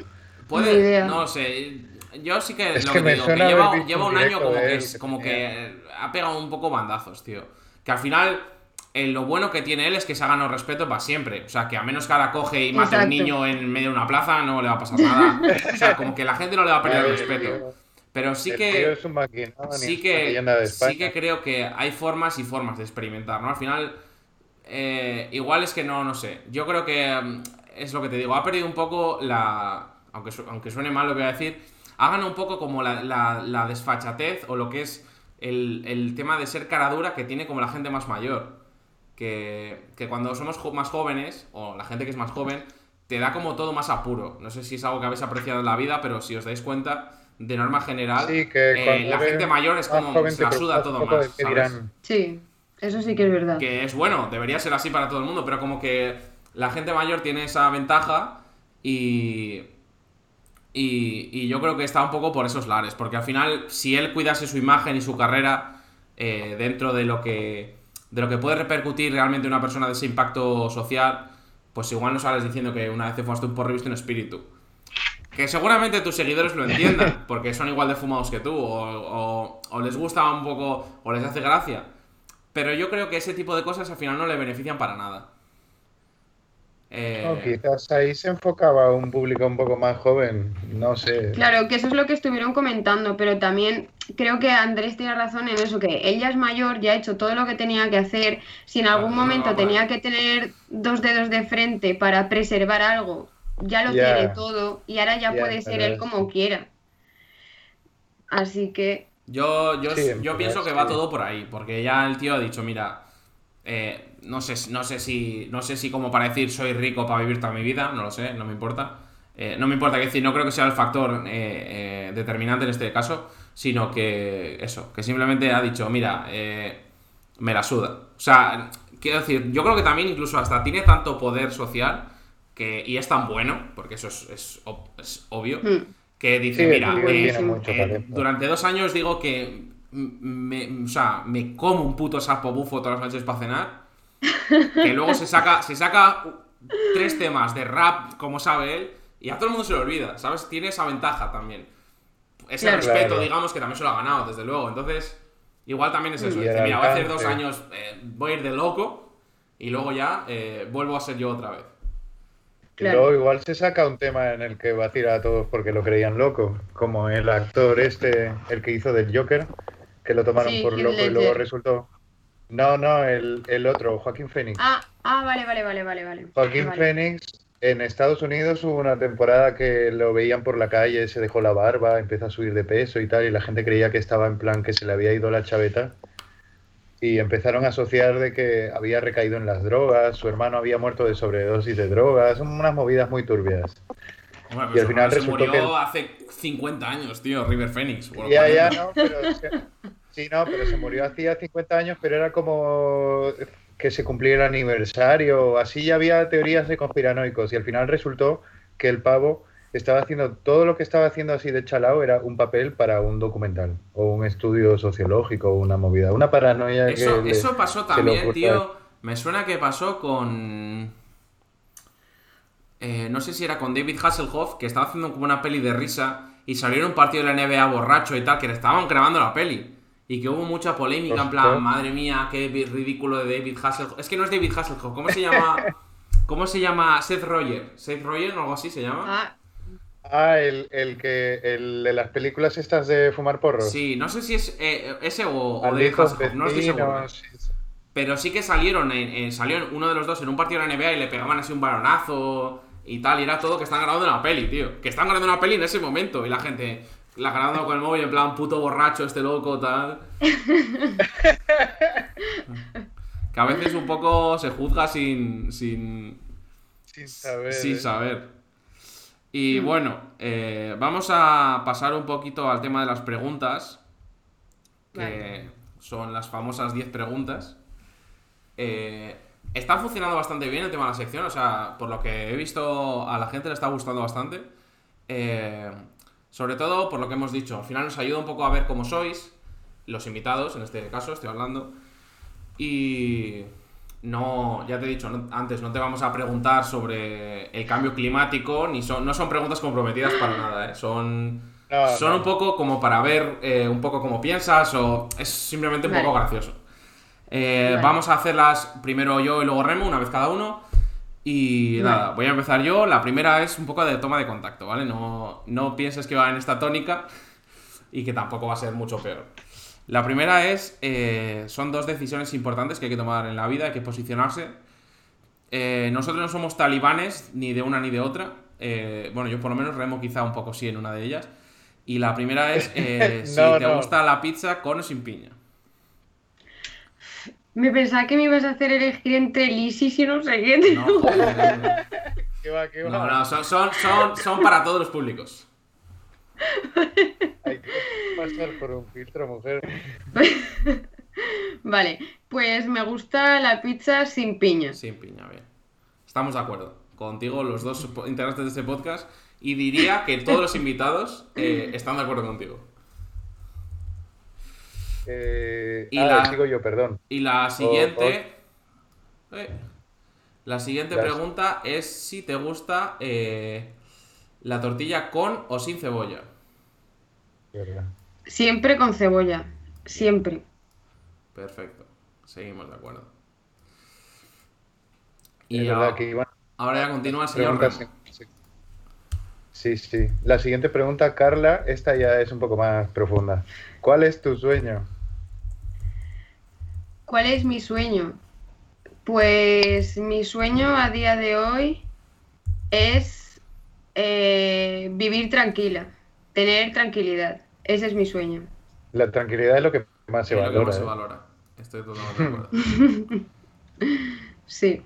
Puede, no lo sé. Yo sí que Es lo que que, te digo, que lleva, lleva un año como que es, como que ha pegado un poco bandazos, tío. Que al final eh, lo bueno que tiene él es que se ha ganado respeto para siempre. O sea, que a menos que ahora coge y mate a un niño en medio de una plaza, no le va a pasar nada. O sea, como que la gente no le va a perder el respeto. Pero sí que es un sí que, sí que creo que hay formas y formas de experimentar, ¿no? Al final, eh, igual es que no, no sé. Yo creo que mm, es lo que te digo, ha perdido un poco la. Aunque, su- aunque suene mal lo que voy a decir, ha ganado un poco como la, la- la desfachatez o lo que es el, el tema de ser cara dura que tiene como la gente más mayor. Que, que cuando somos jo- más jóvenes, o la gente que es más joven, te da como todo más apuro. No sé si es algo que habéis apreciado en la vida, pero si os dais cuenta, de norma general, Sí, que eh, la gente mayor es como joven se la suda todo más. ¿sabes? Sí, eso sí que es verdad. Que es bueno, debería ser así para todo el mundo, pero como que la gente mayor tiene esa ventaja y. Y, y yo creo que está un poco por esos lares, porque al final, si él cuidase su imagen y su carrera eh, dentro de lo que de lo que puede repercutir realmente una persona de ese impacto social, pues igual no sales diciendo que una vez te fumaste un porro y viste un espíritu. Que seguramente tus seguidores lo entiendan, [LAUGHS] porque son igual de fumados que tú, o, o- o les gusta un poco, o les hace gracia. Pero yo creo que ese tipo de cosas al final no le benefician para nada. Eh, No, quizás ahí se enfocaba a un público un poco más joven, no sé. Claro, que eso es lo que estuvieron comentando, pero también creo que Andrés tiene razón en eso, que él ya es mayor, ya ha hecho todo lo que tenía que hacer. Si en algún no, momento no, tenía que tener dos dedos de frente para preservar algo, ya lo tiene todo y ahora ya puede ser él como quiera. Así que, Yo, yo, Sí, yo pienso que va todo por ahí, porque ya el tío ha dicho, mira, eh, no sé, si- no sé si, no sé si como para decir soy rico para vivir toda mi vida, no lo sé, no me importa. Eh, no me importa que decir, no creo que sea el factor eh, eh, determinante en este caso, sino que eso, que simplemente ha dicho, mira, eh, me la suda. O sea, quiero decir, yo creo que también incluso hasta tiene tanto poder social que, y es tan bueno, porque eso es, es ob- es obvio, hmm, que dice, Sí, mira, eh, mucho eh, durante dos años digo que me, o sea, me como un puto sapo bufo todas las noches para cenar. Que luego se saca, se saca tres temas de rap, como sabe él, y a todo el mundo se lo olvida, ¿sabes? Tiene esa ventaja también. Ese Claro. respeto, Claro. digamos, que también se lo ha ganado, desde luego. Entonces, igual también es eso. Y Dice, mira, voy a hacer dos años, eh, voy a ir de loco, y luego ya eh, vuelvo a ser yo otra vez. Y Claro. luego igual se saca un tema en el que va a tirar a todos porque lo creían loco, como el actor este, el que hizo del Joker, que lo tomaron Sí, por loco y luego resultó... No, no, el, el otro, Joaquín Phoenix. Ah, ah, vale, vale, vale, vale, vale. Joaquín Vale. Phoenix en Estados Unidos hubo una temporada que lo veían por la calle, se dejó la barba, empezó a subir de peso y tal, y la gente creía que estaba en plan que se le había ido la chaveta. Y empezaron a asociar de que había recaído en las drogas, su hermano había muerto de sobredosis de drogas, son unas movidas muy turbias. Hombre, Y pero al final se resultó murió que- hace 50 años, tío, River Phoenix. Ya, 40. ya, no, pero se- sí, no, pero se murió hacía 50 años, pero era como que se cumpliera el aniversario, así ya había teorías de conspiranoicos y al final resultó que el pavo estaba haciendo todo lo que estaba haciendo así de chalao era un papel para un documental o un estudio sociológico o una movida, una paranoia Eso, que le- eso pasó también, tío. Me suena que pasó con. eh, no sé si era con David Hasselhoff, que estaba haciendo como una peli de risa y salió en un partido de la NBA borracho y tal, que le estaban grabando la peli. Y que hubo mucha polémica, en plan, madre mía, qué ridículo de David Hasselhoff. Es que no es David Hasselhoff, ¿cómo se llama? [LAUGHS] ¿Cómo se llama? Seth Roger. ¿Seth Roger o algo así se llama? Ah, Ah, el, el que el de las películas estas de fumar porros. Sí, no sé si es eh, ese o, o David Hasselhoff, no estoy seguro. vecinos, sí, sí. Pero sí que salieron, en, en- salió uno de los dos en un partido de la NBA y le pegaban así un balonazo y tal, y era todo que están grabando una peli, tío. Que están grabando una peli en ese momento y la gente la grabando con el móvil en plan puto borracho, este loco, tal. [LAUGHS] que a veces un poco se juzga sin, sin, Sin saber. sin ¿eh? saber. Y bueno, eh, vamos a pasar un poquito al tema de las preguntas, que Vale. son las famosas 10 preguntas. Eh, está funcionando bastante bien el tema de la sección, o sea, por lo que he visto a la gente le está gustando bastante. Eh, sobre todo por lo que hemos dicho, al final nos ayuda un poco a ver cómo sois, los invitados, en este caso estoy hablando. Y no, ya te he dicho no- antes, no te vamos a preguntar sobre el cambio climático, ni son, no son preguntas comprometidas para nada, ¿eh? son, No, son no. un poco como para ver eh, un poco cómo piensas o es simplemente un Vale. poco gracioso. Eh, Vale. Vamos a hacerlas primero yo y luego Remo, una vez cada uno. Y Vale. nada, voy a empezar yo. La primera es un poco de toma de contacto, ¿vale? No, no pienses que va en esta tónica y que tampoco va a ser mucho peor. La primera es, eh, son dos decisiones importantes que hay que tomar en la vida, hay que posicionarse. Eh, nosotros no somos talibanes ni de una ni de otra. Eh, bueno, yo por lo menos remo quizá un poco sí en una de ellas. Y la primera es [LAUGHS] si te no. gusta la pizza con o sin piña. Me pensaba que me ibas a hacer elegir entre Lisis y no sé qué. No, joder, no, no. ¿Qué va, qué va? No, no, son, son, son, son para todos los públicos. pasar por un filtro, mujer. [LAUGHS] Vale, pues me gusta la pizza sin piña. Sin piña, bien. Estamos de acuerdo. Contigo, los dos integrantes de este podcast. Y diría que todos los invitados eh, están de acuerdo contigo. Eh, Y ah, la- sigo yo, perdón. Y la siguiente. Eh, la siguiente pregunta es si te gusta eh, la tortilla con o sin cebolla. Siempre con cebolla, siempre. Perfecto. Seguimos de acuerdo. Y verdad a- que ahora ya continúa el señor. Sí. sí. La siguiente pregunta, Carla, esta ya es un poco más profunda. ¿Cuál es tu sueño? ¿Cuál es mi sueño? Pues mi sueño a día de hoy es eh, vivir tranquila, tener tranquilidad. Ese es mi sueño. La tranquilidad es lo que más se Es lo que valora. más se ¿eh? valora. Estoy totalmente de acuerdo. [LAUGHS] Sí.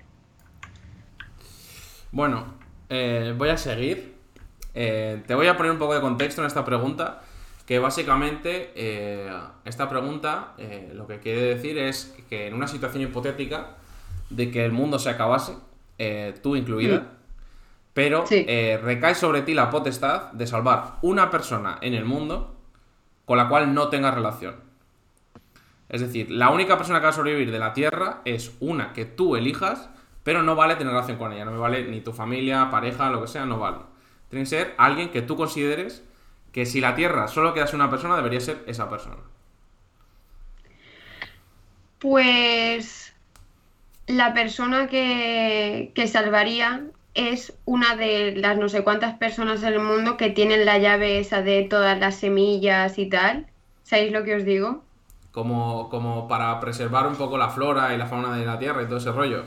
Bueno, eh, voy a seguir. Eh, te voy a poner un poco de contexto en esta pregunta. Que básicamente eh, esta pregunta eh, lo que quiere decir es que en una situación hipotética de que el mundo se acabase, tú incluida, pero Sí. eh, recae sobre ti la potestad de salvar una persona en el mundo con la cual no tengas relación. Es decir, la única persona que va a sobrevivir de la Tierra es una que tú elijas, pero no vale tener relación con ella. No me vale ni tu familia, pareja, lo que sea, no vale. Tiene que ser alguien que tú consideres que si la Tierra solo quedase una persona, debería ser esa persona. Pues la persona que, que salvaría es una de las no sé cuántas personas en el mundo que tienen la llave esa de todas las semillas y tal. ¿Sabéis lo que os digo? Como, como para preservar un poco la flora y la fauna de la Tierra y todo ese rollo.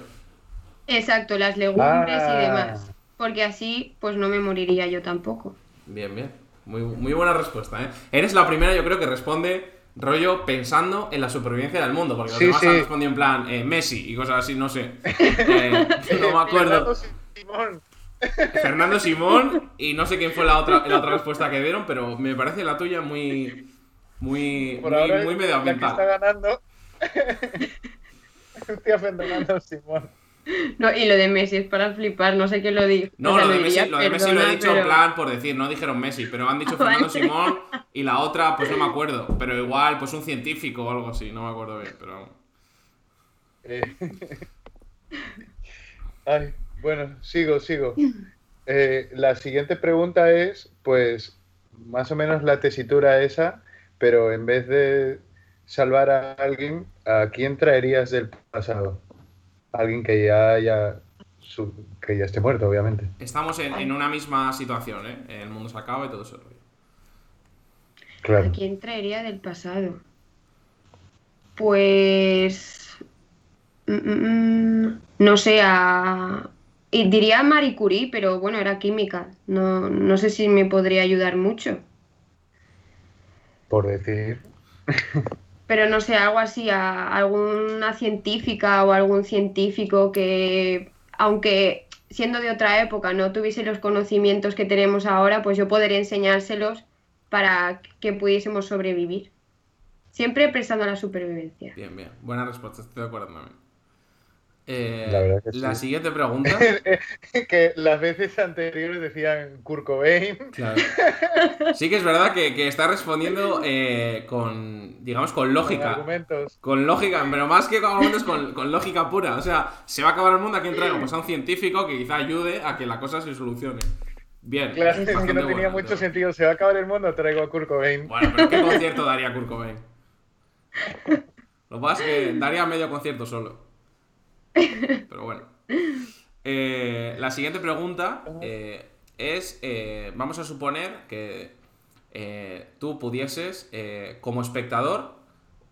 Exacto, las legumbres Ah. y demás. Porque así, pues no me moriría yo tampoco. Bien, bien. Muy, muy buena respuesta, ¿eh? Eres la primera, yo creo, que responde rollo pensando en la supervivencia del mundo. Porque los Sí, demás sí. han respondido en plan eh, Messi y cosas así, no sé. Eh, [LAUGHS] no me acuerdo. Fernando Simón. Fernando [LAUGHS] Simón y no sé quién fue la otra, la otra respuesta que dieron, pero me parece la tuya muy. Muy, Por muy, ahora muy la que medioambiental. está ganando. [LAUGHS] Hostia, Fernando Simón. No, y lo de Messi es para flipar, no sé quién lo dijo. No, O sea, lo de, diría, Messi, lo de Messi lo he dicho en plan por decir, no dijeron Messi, pero han dicho [LAUGHS] Fernando. Simón y la otra, pues no me acuerdo, pero igual, pues un científico o algo así, no me acuerdo bien, pero. Eh, [LAUGHS] Ay, bueno, sigo, sigo. Eh, la siguiente pregunta es, pues, más o menos la tesitura esa, pero en vez de salvar a alguien, ¿a quién traerías del pasado? Alguien que ya haya su- que ya esté muerto, obviamente. Estamos en, en una misma situación, ¿eh? El mundo se acaba y todo rollo. Claro. ¿A quién traería del pasado? Pues. mm, mm, mm, no sé, a. y diría a Marie Curie, pero bueno, era química. No, no sé si me podría ayudar mucho. Por decir. [LAUGHS] Pero no sé, algo así, a alguna científica o algún científico que, aunque siendo de otra época no tuviese los conocimientos que tenemos ahora, pues yo podría enseñárselos para que pudiésemos sobrevivir. Siempre prestando a la supervivencia. Bien, bien. Buena respuesta, estoy de acuerdo también. Eh, La verdad que la sí. siguiente pregunta. [LAUGHS] que las veces anteriores decían Kurt Cobain. Claro. Sí que es verdad que, que está respondiendo eh, con, digamos, con con lógica. argumentos. Con lógica, pero más que con argumentos, con, con lógica pura. O sea, se va a acabar el mundo, ¿a quién traigo? Pues a un científico que quizá ayude a que la cosa se solucione. Bien. Claro, es que no tenía bueno, mucho pero- sentido. Se va a acabar el mundo, traigo a Kurt Cobain. Bueno, pero ¿qué concierto daría Kurt Cobain? Lo que pasa es que daría medio concierto solo. Pero bueno. Eh, la siguiente pregunta eh, es, eh, vamos a suponer que tú pudieses, como espectador,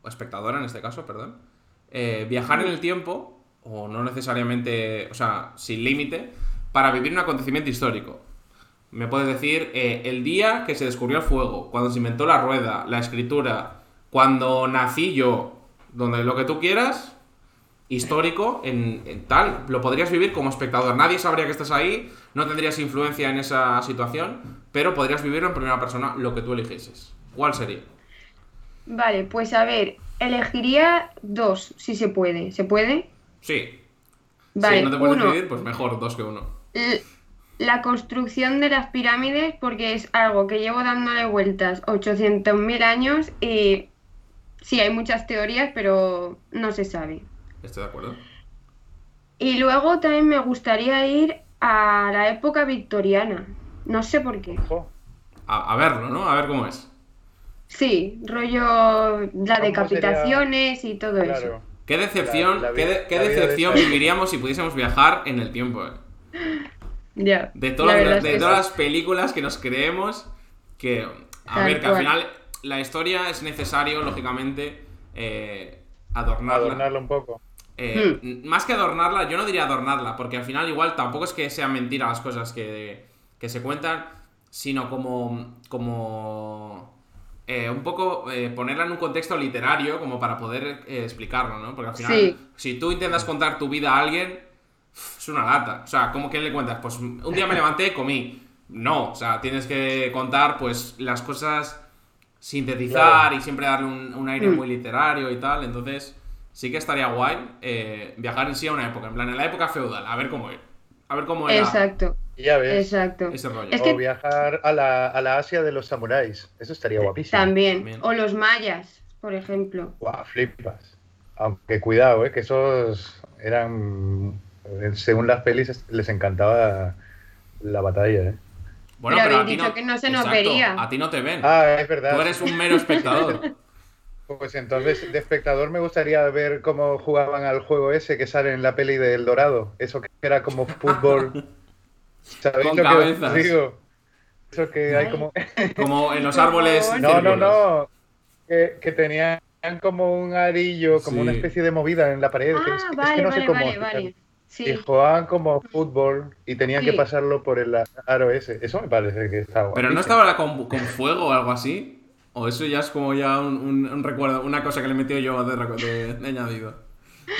o espectadora en este caso, perdón, viajar en el tiempo, o no necesariamente, o sea, sin límite, para vivir un acontecimiento histórico. Me puedes decir el día que se descubrió el fuego, cuando se inventó la rueda, la escritura, cuando nací yo, donde lo que tú quieras, histórico, en, en tal, lo podrías vivir como espectador. Nadie sabría que estás ahí, no tendrías influencia en esa situación, pero podrías vivirlo en primera persona, lo que tú eligieses. ¿Cuál sería? Vale, pues a ver, elegiría dos, si se puede. ¿Se puede? Sí. Vale, si no te puedes uno, decidir, pues mejor dos que uno. la construcción de las pirámides, porque es algo que llevo dándole vueltas 800.000 años y sí, hay muchas teorías, pero no se sabe. Estoy de acuerdo. Y luego también me gustaría ir a la época victoriana. No sé por qué. A, a verlo, ¿no? A ver cómo es. Sí, rollo la ¿Cómo decapitaciones y todo eso. Qué decepción, La- la qué, de- de decepción esa- viviríamos si pudiésemos viajar en el tiempo, eh. Ya. De todas, las, de todas películas que nos creemos, que, a Tal ver, que al cual. final la historia es necesario, lógicamente, eh, adornarla. Adornarlo un poco. Eh, Hmm. Más que adornarla, yo no diría adornarla, porque al final igual tampoco es que sean mentiras las cosas que, que se cuentan, sino como, como eh, un poco eh, ponerla en un contexto literario como para poder eh, explicarlo, ¿no? Porque al final, Sí. si tú intentas contar tu vida a alguien, es una lata. O sea, ¿cómo que le cuentas? Pues un día me levanté, comí. No, o sea, tienes que contar pues las cosas, sintetizar y siempre darle un, un aire Mm. muy literario y tal. Entonces, sí que estaría guay eh, viajar en sí a una época, en plan, en la época feudal, a ver cómo era. A ver cómo era Exacto, Y ya ves. exacto. ese rollo. Es O que viajar a la, a la Asia de los samuráis. Eso estaría guapísimo. también. También. O los mayas, por ejemplo. Guau, flipas. Aunque cuidado, eh, que esos eran. eh, Según las pelis, les encantaba la batalla, ¿eh? Bueno, Pero pero a habéis ti dicho no, que no se nos Exacto, vería. A ti no te ven. Ah, es verdad. Tú eres un mero espectador. [LAUGHS] Pues entonces, de espectador, me gustaría ver cómo jugaban al juego ese que sale en la peli de El Dorado. Eso que era como fútbol. [LAUGHS] ¿Sabéis Con lo que os cabezas. digo? Eso que hay como. Como en los [LAUGHS] árboles. No, no, no. Que, que tenían como un arillo, como Sí. una especie de movida en la pared. que Ah, es, es vale, que no vale, sé cómo. vale, vale. Y jugaban como fútbol y tenían Sí. que pasarlo por el aro ese. Eso me parece que está Pero no estaba la con, con fuego o algo así. O eso ya es como ya un, un- un recuerdo, una cosa que le he metido yo de, de- de [LAUGHS] añadido.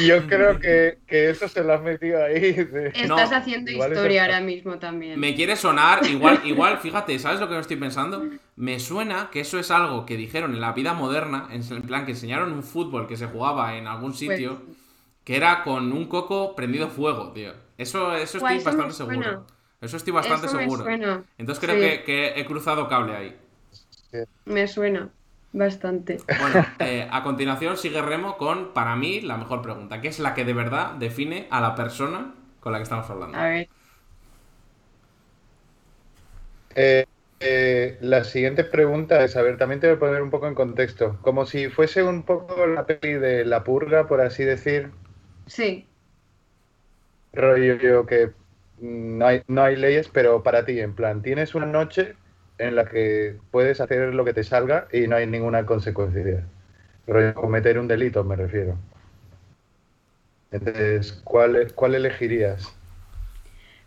Yo creo que, que eso se lo has metido ahí. de- estás no, haciendo es historia el- ahora mismo también. Me quiere sonar, igual, igual, fíjate, ¿sabes lo que me estoy pensando? Me suena que eso es algo que dijeron en la vida moderna, en plan que enseñaron un fútbol que se jugaba en algún sitio, Pues- que era con un coco prendido fuego, tío. Eso, eso estoy bastante seguro. Eso estoy bastante Eso seguro. Entonces creo Sí. que, que he cruzado cable ahí. Me suena bastante. Bueno, [LAUGHS] eh, a continuación sigue Remo con, para mí, la mejor pregunta, que es la que de verdad define a la persona con la que estamos hablando. A ver. Eh, eh, la siguiente pregunta es, a ver, también te voy a poner un poco en contexto. Como si fuese un poco la peli de la purga, por así decir. Sí. rollo que no hay, no hay leyes, pero para ti, en plan, tienes una noche en la que puedes hacer lo que te salga y no hay ninguna consecuencia. Rollo, cometer un delito, me refiero. Entonces, ¿cuál, cuál elegirías?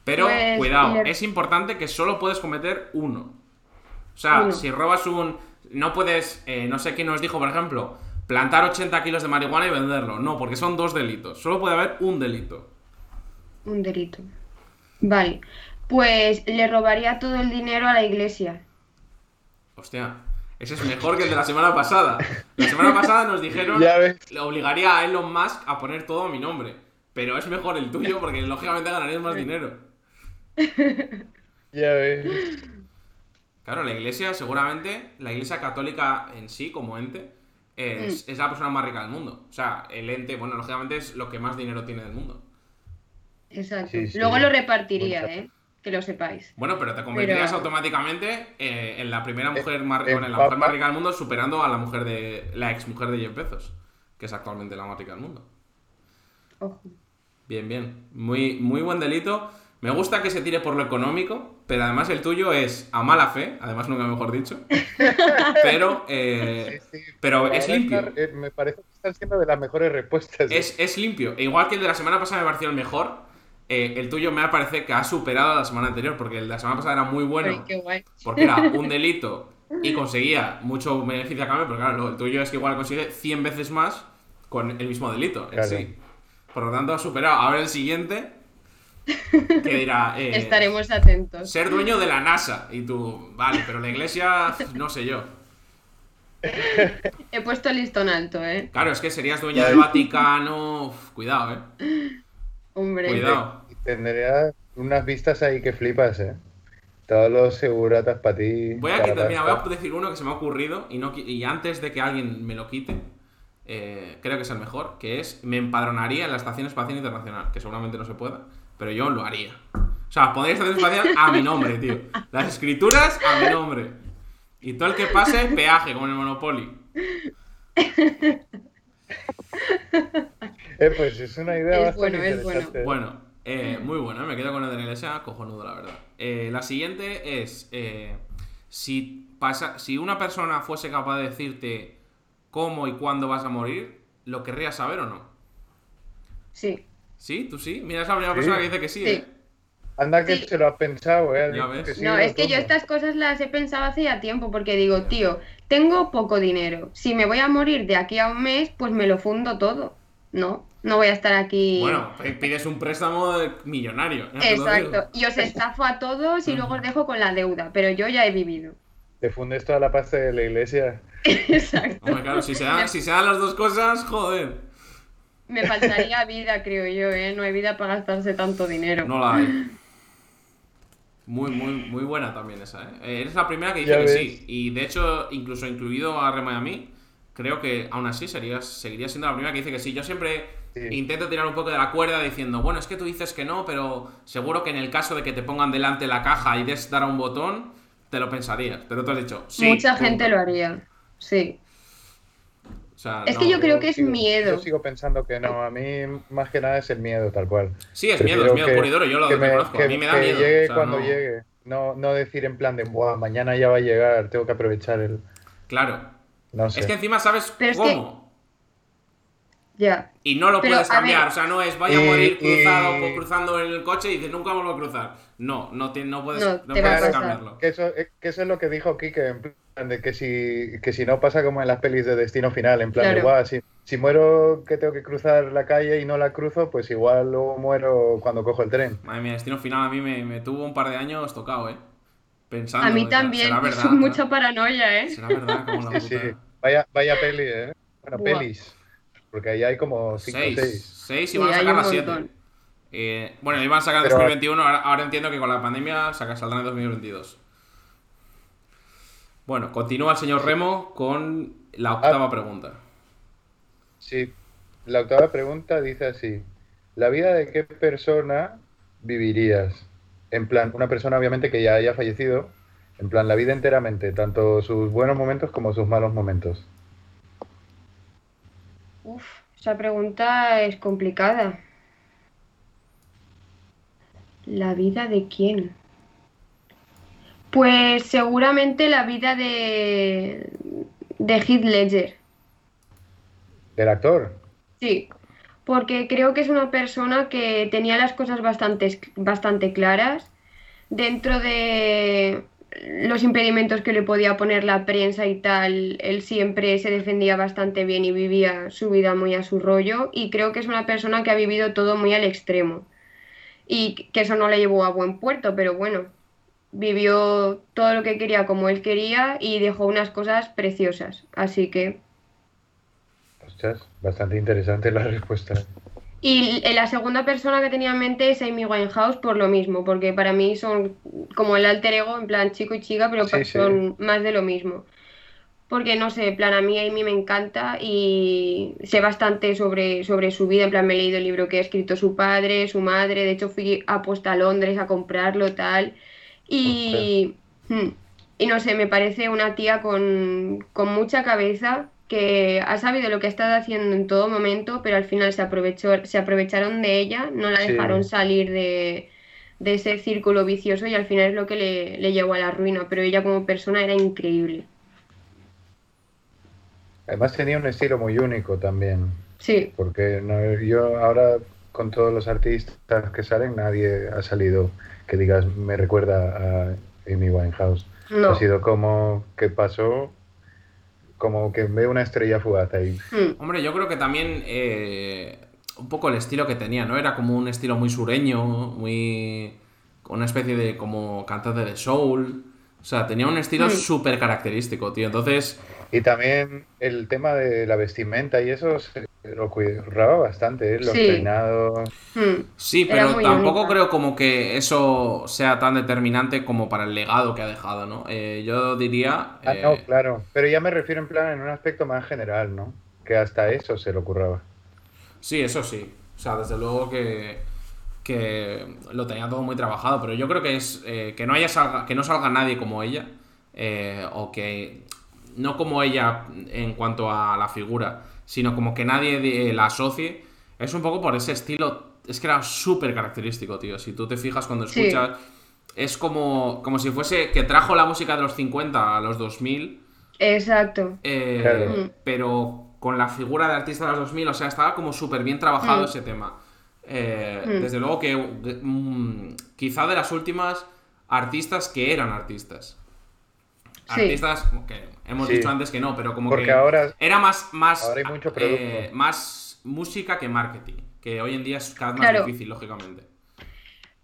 Pero, Pues, cuidado, le- es importante que solo puedes cometer uno. O sea, Uno. si robas un... No puedes, eh, no sé quién nos dijo, por ejemplo, plantar 80 kilos de marihuana y venderlo. No, porque son dos delitos. Solo puede haber un delito. Un delito. Vale. Pues le robaría todo el dinero a la iglesia. Hostia, ese es mejor que el de la semana pasada. La semana pasada nos dijeron... Ya ves. Le obligaría a Elon Musk a poner todo a mi nombre. Pero es mejor el tuyo porque lógicamente ganarías más dinero. Ya ves. Claro, la iglesia, seguramente, la iglesia católica en sí, como ente, es, Mm. es la persona más rica del mundo. O sea, el ente, bueno, lógicamente es lo que más dinero tiene del mundo. Exacto. Sí, sí. Luego lo repartiría, ¿eh? Que lo sepáis. Bueno, pero te convertirías Pero- automáticamente eh, en la primera mujer más, en bueno, en la mujer más rica del mundo, superando a la mujer de la ex mujer de Jeff Bezos, que es actualmente la más rica del mundo. Ojo. Bien, bien. Muy, muy buen delito. Me gusta que se tire por lo económico, pero además el tuyo es a mala fe, además nunca mejor dicho. [LAUGHS] Pero, eh, Sí, sí. pero es limpio. eh, me parece que están siendo de las mejores respuestas. ¿eh? Es, es limpio. E igual que el de la semana pasada me pareció el mejor, eh, el tuyo me parece que ha superado a la semana anterior, porque la semana pasada era muy bueno, Ay, qué guay. porque era un [LAUGHS] delito y conseguía mucho beneficio a cambio, pero claro, el tuyo es que igual consigue 100 veces más con el mismo delito en Claro. sí. Por lo tanto, ha superado. Ahora el siguiente, que dirá... eh, Estaremos atentos. Ser dueño de la NASA. Y tú, vale, pero la iglesia, no sé yo. He puesto el listón alto, ¿eh? Claro, es que serías dueña del Vaticano. Uf, cuidado, ¿eh? Hombre. Cuidado. Tendría unas vistas ahí que flipas, ¿eh? Todos los seguratas para ti. Voy a quitar, mira, voy a decir uno que se me ha ocurrido y, no, y antes de que alguien me lo quite, eh, creo que es el mejor, que es me empadronaría en la Estación Espacial Internacional, que seguramente no se pueda, pero yo lo haría. O sea, pondría Estación Espacial a mi nombre, tío. Las escrituras a mi nombre. Y todo el que pase, peaje, como en el Monopoly. Eh, pues es una idea Es bastante bueno, es interesante. Bueno, eh, muy bueno, ¿eh? me quedo con el de la iglesia, cojonudo, la verdad. Eh, la siguiente es, eh, si, pasa, si una persona fuese capaz de decirte cómo y cuándo vas a morir, ¿lo querrías saber o no? Sí. ¿Sí? ¿Tú sí? Mira, es la primera Sí. persona que dice que sí, Sí. ¿eh? Anda que Sí. se lo has pensado, ¿eh? Has Ya dicho ves. que sí No, es que yo estas cosas las he pensado hace ya tiempo porque digo, tío, tengo poco dinero. Si me voy a morir de aquí a un mes, pues me lo fundo todo. No, no voy a estar aquí. Bueno, pides un préstamo de millonario. Exacto. Y os estafo a todos y luego os dejo con la deuda, pero yo ya he vivido. Te fundes toda la pasta de la iglesia. [LAUGHS] Exacto. Hombre, claro, si se, dan, si se dan las dos cosas, joder. Me faltaría vida, creo yo, ¿eh? No hay vida para gastarse tanto dinero. No la hay. [LAUGHS] Muy, muy, muy buena también esa, ¿eh? Eh, Eres la primera que dice que sí. Y de hecho, incluso incluido a Rema y a mí, creo que aún así serías, seguirías siendo la primera que dice que sí. Yo siempre Sí. intento tirar un poco de la cuerda diciendo, bueno, es que tú dices que no, pero seguro que en el caso de que te pongan delante la caja y des dar a un botón, te lo pensarías. Pero tú has dicho, sí. Mucha punto. gente lo haría. Sí. O sea, Es no. que yo creo que es sigo- miedo. Yo sigo pensando que no. A mí, más que nada, es el miedo, tal cual. Sí, es miedo, es miedo que- puro y duro, yo lo que me, reconozco. que- a mí me da que miedo. llegue o sea, cuando no- llegue. No, no decir en plan de, Buah, mañana ya va a llegar, tengo que aprovechar el. Claro. No sé. Es que encima sabes Pero es que- cómo. Ya. Y no lo Pero, puedes cambiar, ver- o sea, no es vaya a Y- morir cruzado por cruzando el coche y dices nunca vuelvo a cruzar. No, no, te- no puedes, No, no puedes cambiarlo. Que eso, eh, que eso es lo que dijo Kike, en plan de que si, que si no pasa como en las pelis de destino final, en plan Claro. "Buah, si, si muero que tengo que cruzar la calle y no la cruzo, pues igual luego muero cuando cojo el tren. Madre mía, Destino Final a mí me, me tuvo un par de años tocado, ¿eh? Pensando. A mí también. ¿Será [LAUGHS] verdad? Son mucha paranoia, ¿eh? ¿Será verdad? Como la Sí. Vaya, vaya peli, ¿eh? Bueno, Buah. pelis. Porque ahí hay como 5 o Seis. 6. Seis y Sí, van a sacar las siete. montón. Eh, bueno, iban a sacar en Pero- 2021, ahora, ahora entiendo que con la pandemia saca, saldrán en 2022. Bueno, continúa el señor Remo con la octava pregunta. Sí. La octava pregunta dice así. ¿La vida de qué persona vivirías? En plan, una persona obviamente que ya haya fallecido. En plan, la vida enteramente, tanto sus buenos momentos como sus malos momentos. Uf, esa pregunta es complicada. ¿La vida de quién? Pues seguramente la vida de, de Heath Ledger. ¿Del actor? Sí, porque creo que es una persona que tenía las cosas bastante, bastante claras dentro de los impedimentos que le podía poner la prensa y tal. Él siempre se defendía bastante bien y vivía su vida muy a su rollo y creo que es una persona que ha vivido todo muy al extremo y que eso no le llevó a buen puerto, pero bueno, vivió todo lo que quería como él quería y dejó unas cosas preciosas. Así que Ostras, bastante interesante la respuesta. Y la segunda persona que tenía en mente es Amy Winehouse por lo mismo, porque para mí son como el alter ego, en plan chico y chica, pero Sí, pa- sí. son más de lo mismo. Porque no sé, en plan a mí Amy me encanta y sé bastante sobre, sobre su vida, en plan me he leído el libro que ha escrito su padre, su madre, de hecho fui a posta a Londres a comprarlo, tal. Y, hmm, y no sé, me parece una tía con, con mucha cabeza que ha sabido lo que ha estado haciendo en todo momento, pero al final se aprovechó, se aprovecharon de ella, no la Sí. dejaron salir de, de ese círculo vicioso y al final es lo que le, le llevó a la ruina, pero ella como persona era increíble. Además tenía un estilo muy único también. Sí, Porque no- yo ahora con todos los artistas que salen, nadie ha salido que digas me recuerda a Amy Winehouse. no. Ha sido como que pasó, como que veo una estrella fugaz ahí. Hmm, Hombre, yo creo que también eh, un poco el estilo que tenía, ¿no? Era como un estilo muy sureño, muy... una especie de como cantante de soul. O sea, tenía un estilo Mm. súper característico, tío. Entonces, Y también el tema de la vestimenta y eso se lo curraba bastante, ¿eh? los Sí. peinados. Hmm. Sí, pero tampoco creo como que eso sea tan determinante como para el legado que ha dejado, ¿no? Eh, yo diría... Ah, eh, no, claro. Pero ya me refiero en plan en un aspecto más general, ¿no? Que hasta eso se lo curraba. Sí, eso sí. O sea, desde luego que, que lo tenía todo muy trabajado, pero yo creo que es eh, que no haya salga, que no salga nadie como ella, eh, o que no como ella en cuanto a la figura, sino como que nadie la asocie, es un poco por ese estilo, es que era súper característico, tío. Si tú te fijas cuando Sí. escuchas, es como, como si fuese que trajo la música de los 50 a los 2000 Exacto. eh, Claro. Mm. pero con la figura de artista de los 2000, o sea, estaba como súper bien trabajado Mm. ese tema. Eh, Mm. Desde luego que mm, quizá de las últimas artistas que eran artistas. Sí. Artistas que hemos Sí. dicho antes que no, pero como Porque que ahora- era más, más, ahora hay mucho eh, más música que marketing, que hoy en día es cada vez más Claro. difícil, lógicamente.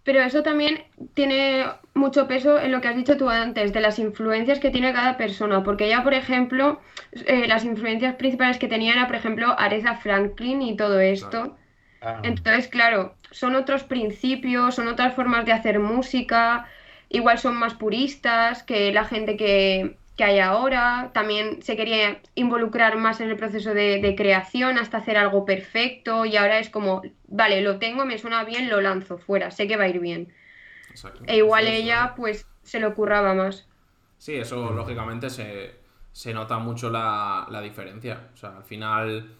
Pero eso también tiene mucho peso en lo que has dicho tú antes, de las influencias que tiene cada persona. Porque ella, por ejemplo, eh, las influencias principales que tenía era, por ejemplo, Aretha Franklin y todo esto. Ah, Entonces, claro, son otros principios, son otras formas de hacer música, igual son más puristas que la gente que, que hay ahora, también se quería involucrar más en el proceso de, de creación hasta hacer algo perfecto y ahora es como, vale, lo tengo, me suena bien, lo lanzo fuera, sé que va a ir bien. Exacto. E igual es, ella, pues, se lo curraba más. Sí, eso lógicamente se, se nota mucho la, la diferencia. O sea, al final,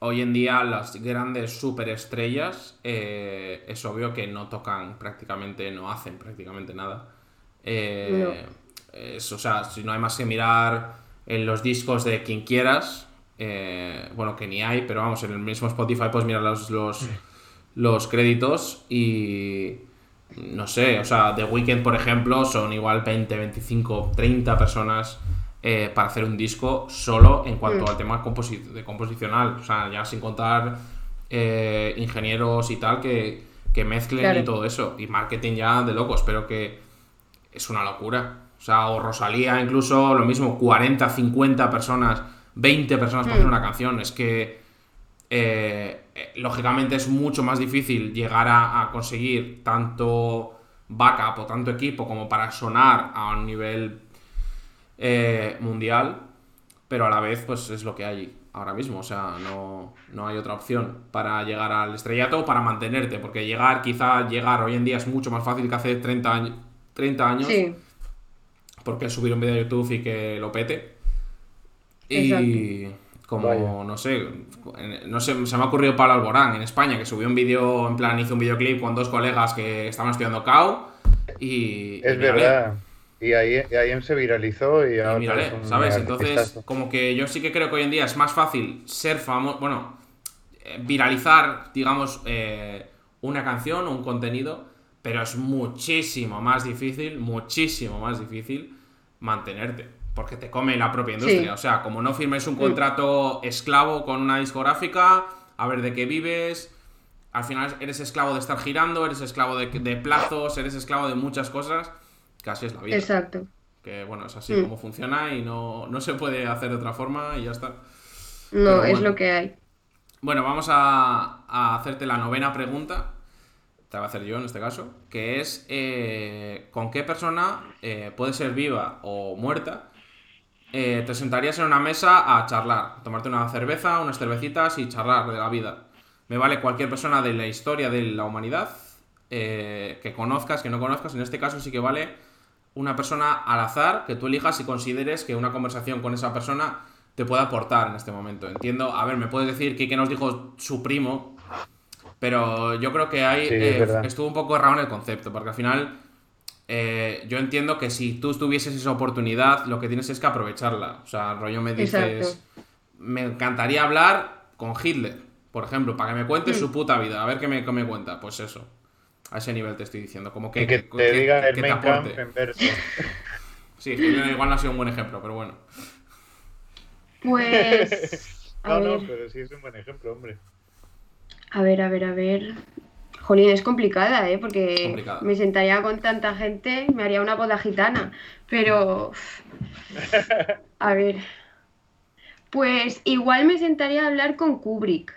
hoy en día las grandes superestrellas eh, es obvio que no tocan prácticamente, no hacen prácticamente nada. Eh, es- o sea, si no hay más que mirar en los discos de quien quieras, eh, bueno, que ni hay, pero vamos, en el mismo Spotify puedes mirar los, los, los créditos y no sé, o sea, The Weeknd, por ejemplo, son igual 20, 25, 30 personas eh, para hacer un disco solo en cuanto Mm. al tema composi- de composicional, o sea, ya sin contar eh, ingenieros y tal que, que mezclen Claro. y todo eso, y marketing ya de locos, pero que es una locura. O sea, o Rosalía incluso, lo mismo, 40, 50 personas, 20 personas para hacer Mm. una canción. Es que, eh, lógicamente, es mucho más difícil llegar a, a conseguir tanto backup o tanto equipo como para sonar a un nivel eh, mundial, pero a la vez, pues es lo que hay ahora mismo. O sea, no, no hay otra opción para llegar al estrellato o para mantenerte, porque llegar, quizá llegar hoy en día es mucho más fácil que hace 30 años. 30 años Sí, porque subir un vídeo a YouTube y que lo pete. Y como, Vaya. no sé, no sé, se me ha ocurrido Pablo Alborán en España, que subió un vídeo, en plan, hizo un videoclip con dos colegas que estaban estudiando CAO y... es y verdad. Y ahí, y ahí se viralizó y y ahora mírale, es un ¿sabes? Entonces, artistazo. como que yo sí que creo que hoy en día es más fácil ser famoso, bueno, eh, viralizar, digamos, eh, una canción o un contenido, pero es muchísimo más difícil, muchísimo más difícil mantenerte, porque te come la propia industria. Sí. O sea, como no firmes un contrato esclavo con una discográfica, a ver de qué vives, al final eres esclavo de estar girando, eres esclavo de, de plazos, eres esclavo de muchas cosas, casi es la vida. exacto. Que bueno, es así Mm. como funciona y no, no se puede hacer de otra forma y ya está. No, es lo que hay. Bueno, vamos a, a hacerte la novena pregunta. Te la voy a hacer yo en este caso. Que es: eh, ¿con qué persona, eh, puede ser viva o muerta, eh, te sentarías en una mesa a charlar? A tomarte una cerveza, unas cervecitas y charlar de la vida. Me vale cualquier persona de la historia de la humanidad eh, que conozcas, que no conozcas. En este caso sí que vale una persona al azar que tú elijas y consideres que una conversación con esa persona te puede aportar en este momento. Entiendo, a ver, me puedes decir que, que nos dijo su primo, pero yo creo que ahí Sí, eh, estuvo un poco errado en el concepto, porque al final eh, yo entiendo que si tú tuvieses esa oportunidad, lo que tienes es que aprovecharla. O sea, rollo me dices, Exacto. me encantaría hablar con Hitler, por ejemplo, para que me cuente Mm. su puta vida, a ver qué me, qué me cuenta. Pues eso, a ese nivel te estoy diciendo, como que, Y que que- te que- diga que el Kampf aporte. en verso. [LAUGHS] Sí, igual no ha sido un buen ejemplo, pero bueno. Pues. [LAUGHS] A No, no, ver, pero sí es un buen ejemplo, hombre. a ver, a ver, a ver. Jolín, es complicada, ¿eh? Porque complicada. me sentaría con tanta gente, me haría una boda gitana. Pero. [LAUGHS] A ver. Pues igual me sentaría a hablar con Kubrick.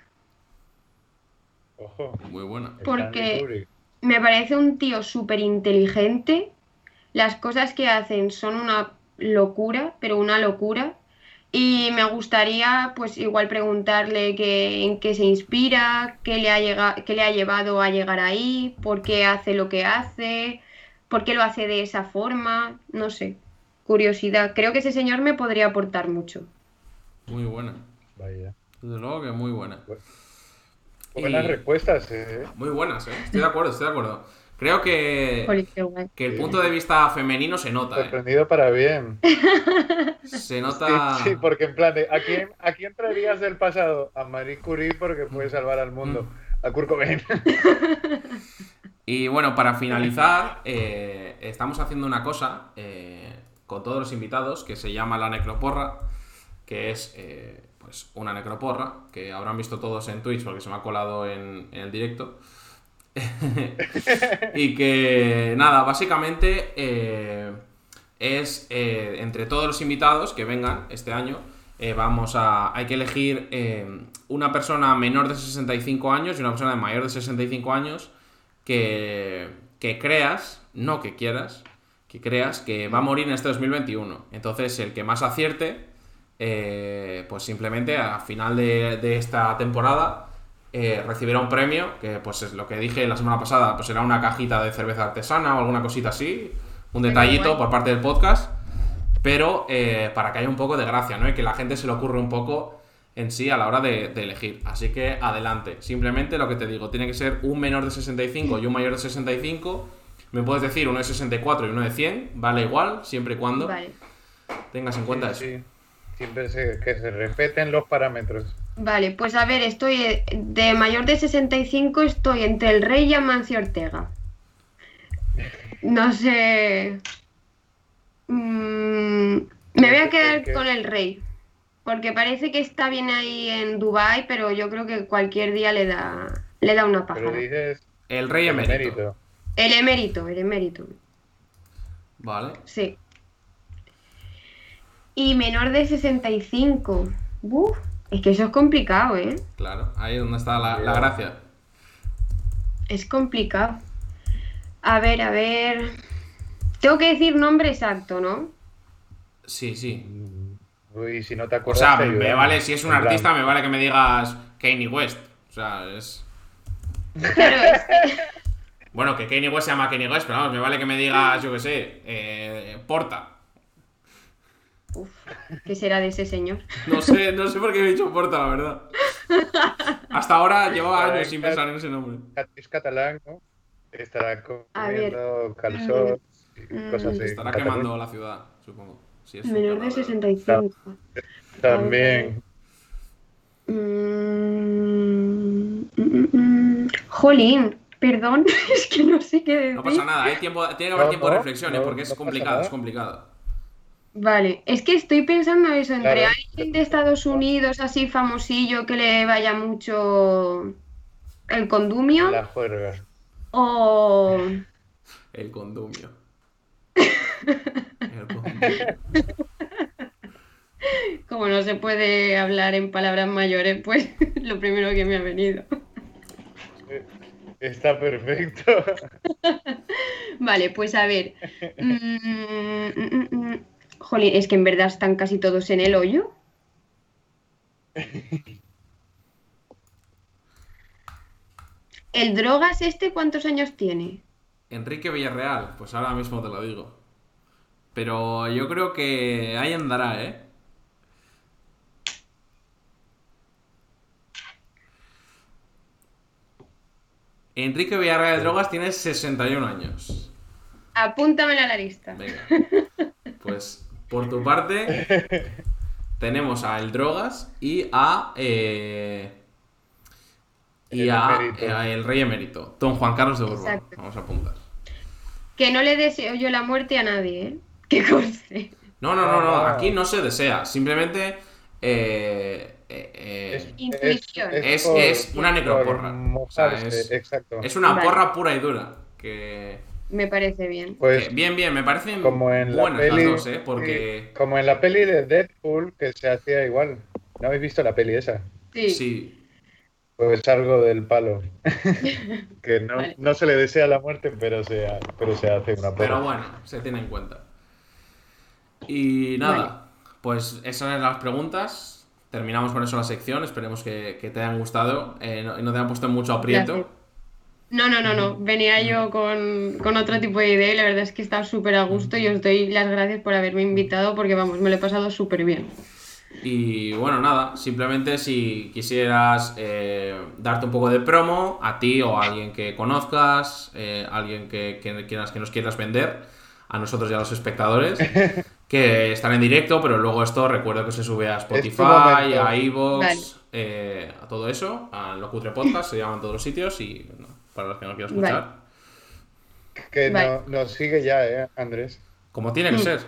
Ojo. Muy buena. Stanley Porque- Kubrick. Me parece un tío súper inteligente. Las cosas que hacen son una locura, pero una locura. Y me gustaría, pues, igual preguntarle que, en qué se inspira, qué le ha llega- qué le ha llevado a llegar ahí, por qué hace lo que hace, por qué lo hace de esa forma, no sé. Curiosidad. Creo que ese señor me podría aportar mucho. Muy buena. Vaya. Desde luego que muy buena. Buenas Y- respuestas, eh. Muy buenas, ¿eh? Estoy de acuerdo, estoy de acuerdo. Creo que, que el punto de vista femenino se nota, ¿eh? Sorprendido para bien. [LAUGHS] Se nota... Sí, sí, porque en plan de, ¿a quién, ¿a quién traerías del pasado? A Marie Curie porque puede salvar al mundo. A Kurt Cobain. [LAUGHS] Y bueno, para finalizar, [LAUGHS] eh, estamos haciendo una cosa eh, con todos los invitados que se llama la necroporra, que es eh, pues una necroporra que habrán visto todos en Twitch porque se me ha colado en, el directo. [LAUGHS] y que nada, básicamente eh, es eh, entre todos los invitados que vengan este año, eh, vamos a. Hay que elegir una persona menor de 65 años y una persona de mayor de 65 años que, que creas, no que quieras, que creas que va a morir en este 2021. Entonces, el que más acierte, eh, pues simplemente a final de, de esta temporada eh, recibirá un premio, que pues es lo que dije la semana pasada, pues será una cajita de cerveza artesana o alguna cosita así, un detallito por parte del podcast, pero eh, para que haya un poco de gracia, ¿no? Y que la gente se le ocurra un poco en sí a la hora de, de elegir. Así que adelante. Simplemente lo que te digo, tiene que ser un menor de 65 y un mayor de 65. Me puedes decir uno de 64 y uno de 100, vale igual, siempre y cuando Vale. tengas en cuenta eso. Sí, Siempre se, que se respeten los parámetros. Vale, pues a ver, estoy eh, de mayor de 65, estoy entre el rey y Amancio Ortega. No sé. Mm, me voy a quedar ¿Qué? con el rey. Porque parece que está bien ahí en Dubai, pero yo creo que cualquier día le da, le da una dices El rey emérito. mérito. El emérito, el emérito. Vale. Sí. Y menor de 65. Uf, es que eso es complicado, ¿eh? Claro, ahí es donde está la, la gracia. Es complicado. A ver, a ver. Tengo que decir nombre exacto, ¿no? Sí, sí. Uy, si no te O acuerdas. sea, te me vale, si es un En plan, artista, me vale que me digas Kanye West. O sea, es. Claro, es que- Bueno, que Kanye West se llama Kanye West, pero vamos, me vale que me digas, yo qué sé, eh, Porta. Uf, ¿qué será de ese señor? [LAUGHS] No sé, no sé por qué he dicho Porta, la verdad. [LAUGHS] Hasta ahora llevaba años sin pensar en ese nombre. Es catalán, ¿no? Estará comiendo calzón y cosas así. Estará quemando la ciudad, supongo. Si es su Menor de cadáver. 65. También. Mm, mm, mm. Jolín, perdón, [LAUGHS] es que no sé qué decir. No pasa nada, hay tiempo, tiene que haber No, tiempo de no, reflexión, ¿eh? no, porque es complicado, es complicado. Vale, es que estoy pensando eso, entre Claro. alguien de Estados Unidos así famosillo que le vaya mucho el condumio La juerga. o... El condumio. [LAUGHS] El condumio. Como no se puede hablar en palabras mayores, pues [LAUGHS] lo primero que me ha venido. Está perfecto. [LAUGHS] Vale, pues a ver. Mm, mm, mm, mm. Jolín, es que en verdad están casi todos en el hoyo. [LAUGHS] ¿El drogas este cuántos años tiene? Enrique Villarreal, pues ahora mismo te lo digo. Pero yo creo que ahí andará, ¿eh? Enrique Villarreal de Drogas tiene 61 años. Apúntamela a la lista. Venga. Pues por tu parte [LAUGHS] tenemos a El Drogas y a eh, y El a, el Rey Emérito, Don Juan Carlos de Borbón. Exacto. Vamos a apuntar. Que no le deseo yo la muerte a nadie, ¿eh? [LAUGHS] Que conste. No, no, no, no, Ah. aquí no se desea, simplemente eh, eh, eh, Intuición. Es- por- es una necroporra. O sea, es- Exacto. es una Vale. porra pura y dura. Que, Me parece bien. Pues que bien, bien, me parecen como en la buenas peli. las dos, ¿eh? Porque sí, como en la peli de Deadpool, que se hacía igual. ¿No habéis visto la peli esa? Sí. Sí. Pues algo del palo. [LAUGHS] que no, Vale. no se le desea la muerte, pero se, ha- pero se hace una Pero porra. bueno, se tiene en cuenta. Y nada, pues esas eran las preguntas. Terminamos con eso la sección. Esperemos que, que te hayan gustado eh, no- y no te hayan puesto en mucho aprieto. Gracias. No, no, no, no. Venía yo con, con otro tipo de idea y la verdad es que está súper a gusto y os doy las gracias por haberme invitado porque vamos, me lo he pasado súper bien. Y bueno, nada, simplemente si quisieras eh, darte un poco de promo a ti o a alguien que conozcas, eh, alguien que, que quieras que nos quieras vender, a nosotros y a los espectadores, [LAUGHS] que están en directo, pero luego esto recuerdo que se sube a Spotify, momento. a Evox, Vale. eh, a todo eso, a Locutre Podcast, se llaman todos los sitios y no, para los que no quieran escuchar, Que Vale. no- nos sigue ya, ¿eh, Andrés? como tiene que Mm. ser.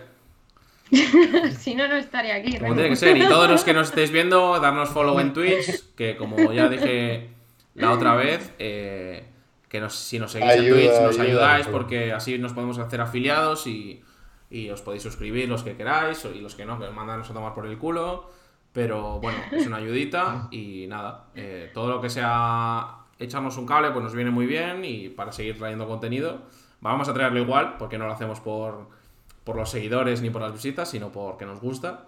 [LAUGHS] si no, no estaría aquí. Como tiene que ser. Y todos los [LAUGHS] que nos estéis viendo, darnos follow en Twitch, que como ya dije la otra vez, eh, que nos- si nos seguís en Twitch nos ayuda, ayudáis ayuda. porque así nos podemos hacer afiliados y, y os podéis suscribir los que queráis y los que no, que os mandanos a tomar por el culo. Pero bueno, es una ayudita y nada, eh, todo lo que sea echarnos un cable pues nos viene muy bien y para seguir trayendo contenido. Vamos a traerlo igual porque no lo hacemos por, por los seguidores ni por las visitas, sino porque nos gusta.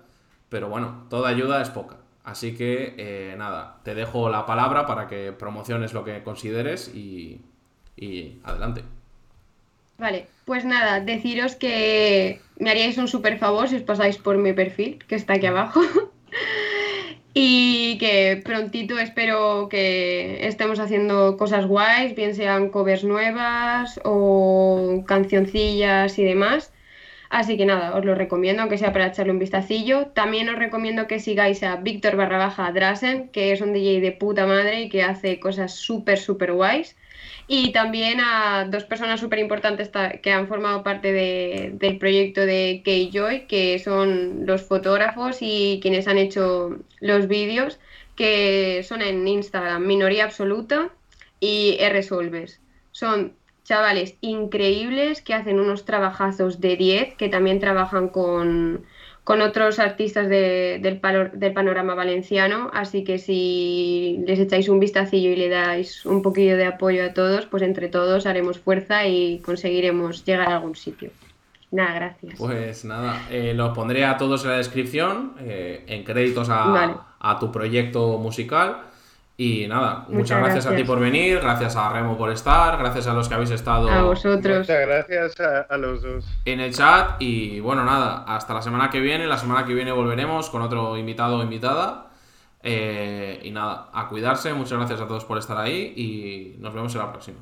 Pero bueno, toda ayuda es poca. Así que eh, nada, te dejo la palabra para que promociones lo que consideres y, y adelante. Vale, pues nada, deciros que me haríais un súper favor si os pasáis por mi perfil, que está aquí abajo. [LAUGHS] Y que prontito espero que estemos haciendo cosas guays, bien sean covers nuevas o cancioncillas y demás. Así que nada, os lo recomiendo, aunque sea para echarle un vistacillo. También os recomiendo que sigáis a Víctor barra baja Drasen, que es un DJ de puta madre y que hace cosas súper, súper guays. Y también a dos personas súper importantes ta- que han formado parte de- del proyecto de K-Joy, que son los fotógrafos y quienes han hecho los vídeos, que son en Instagram Minoría Absoluta y R-Solves. Son chavales increíbles que hacen unos trabajazos de 10, que también trabajan con, con otros artistas de- del, palo- del panorama valenciano, así que si les echáis un vistacillo y le dais un poquillo de apoyo a todos, pues entre todos haremos fuerza y conseguiremos llegar a algún sitio. Nada, gracias. Pues nada, eh, los pondré a todos en la descripción, eh, en créditos a, Vale. a tu proyecto musical. Y nada, muchas, Muchas gracias, a ti por venir, gracias a Remo por estar, gracias a los que habéis estado a vosotros. Muchas gracias a, a los dos. en el chat. Y bueno, nada, hasta la semana que viene. La semana que viene volveremos con otro invitado o invitada. Eh, y nada, a cuidarse. Muchas gracias a todos por estar ahí y nos vemos en la próxima.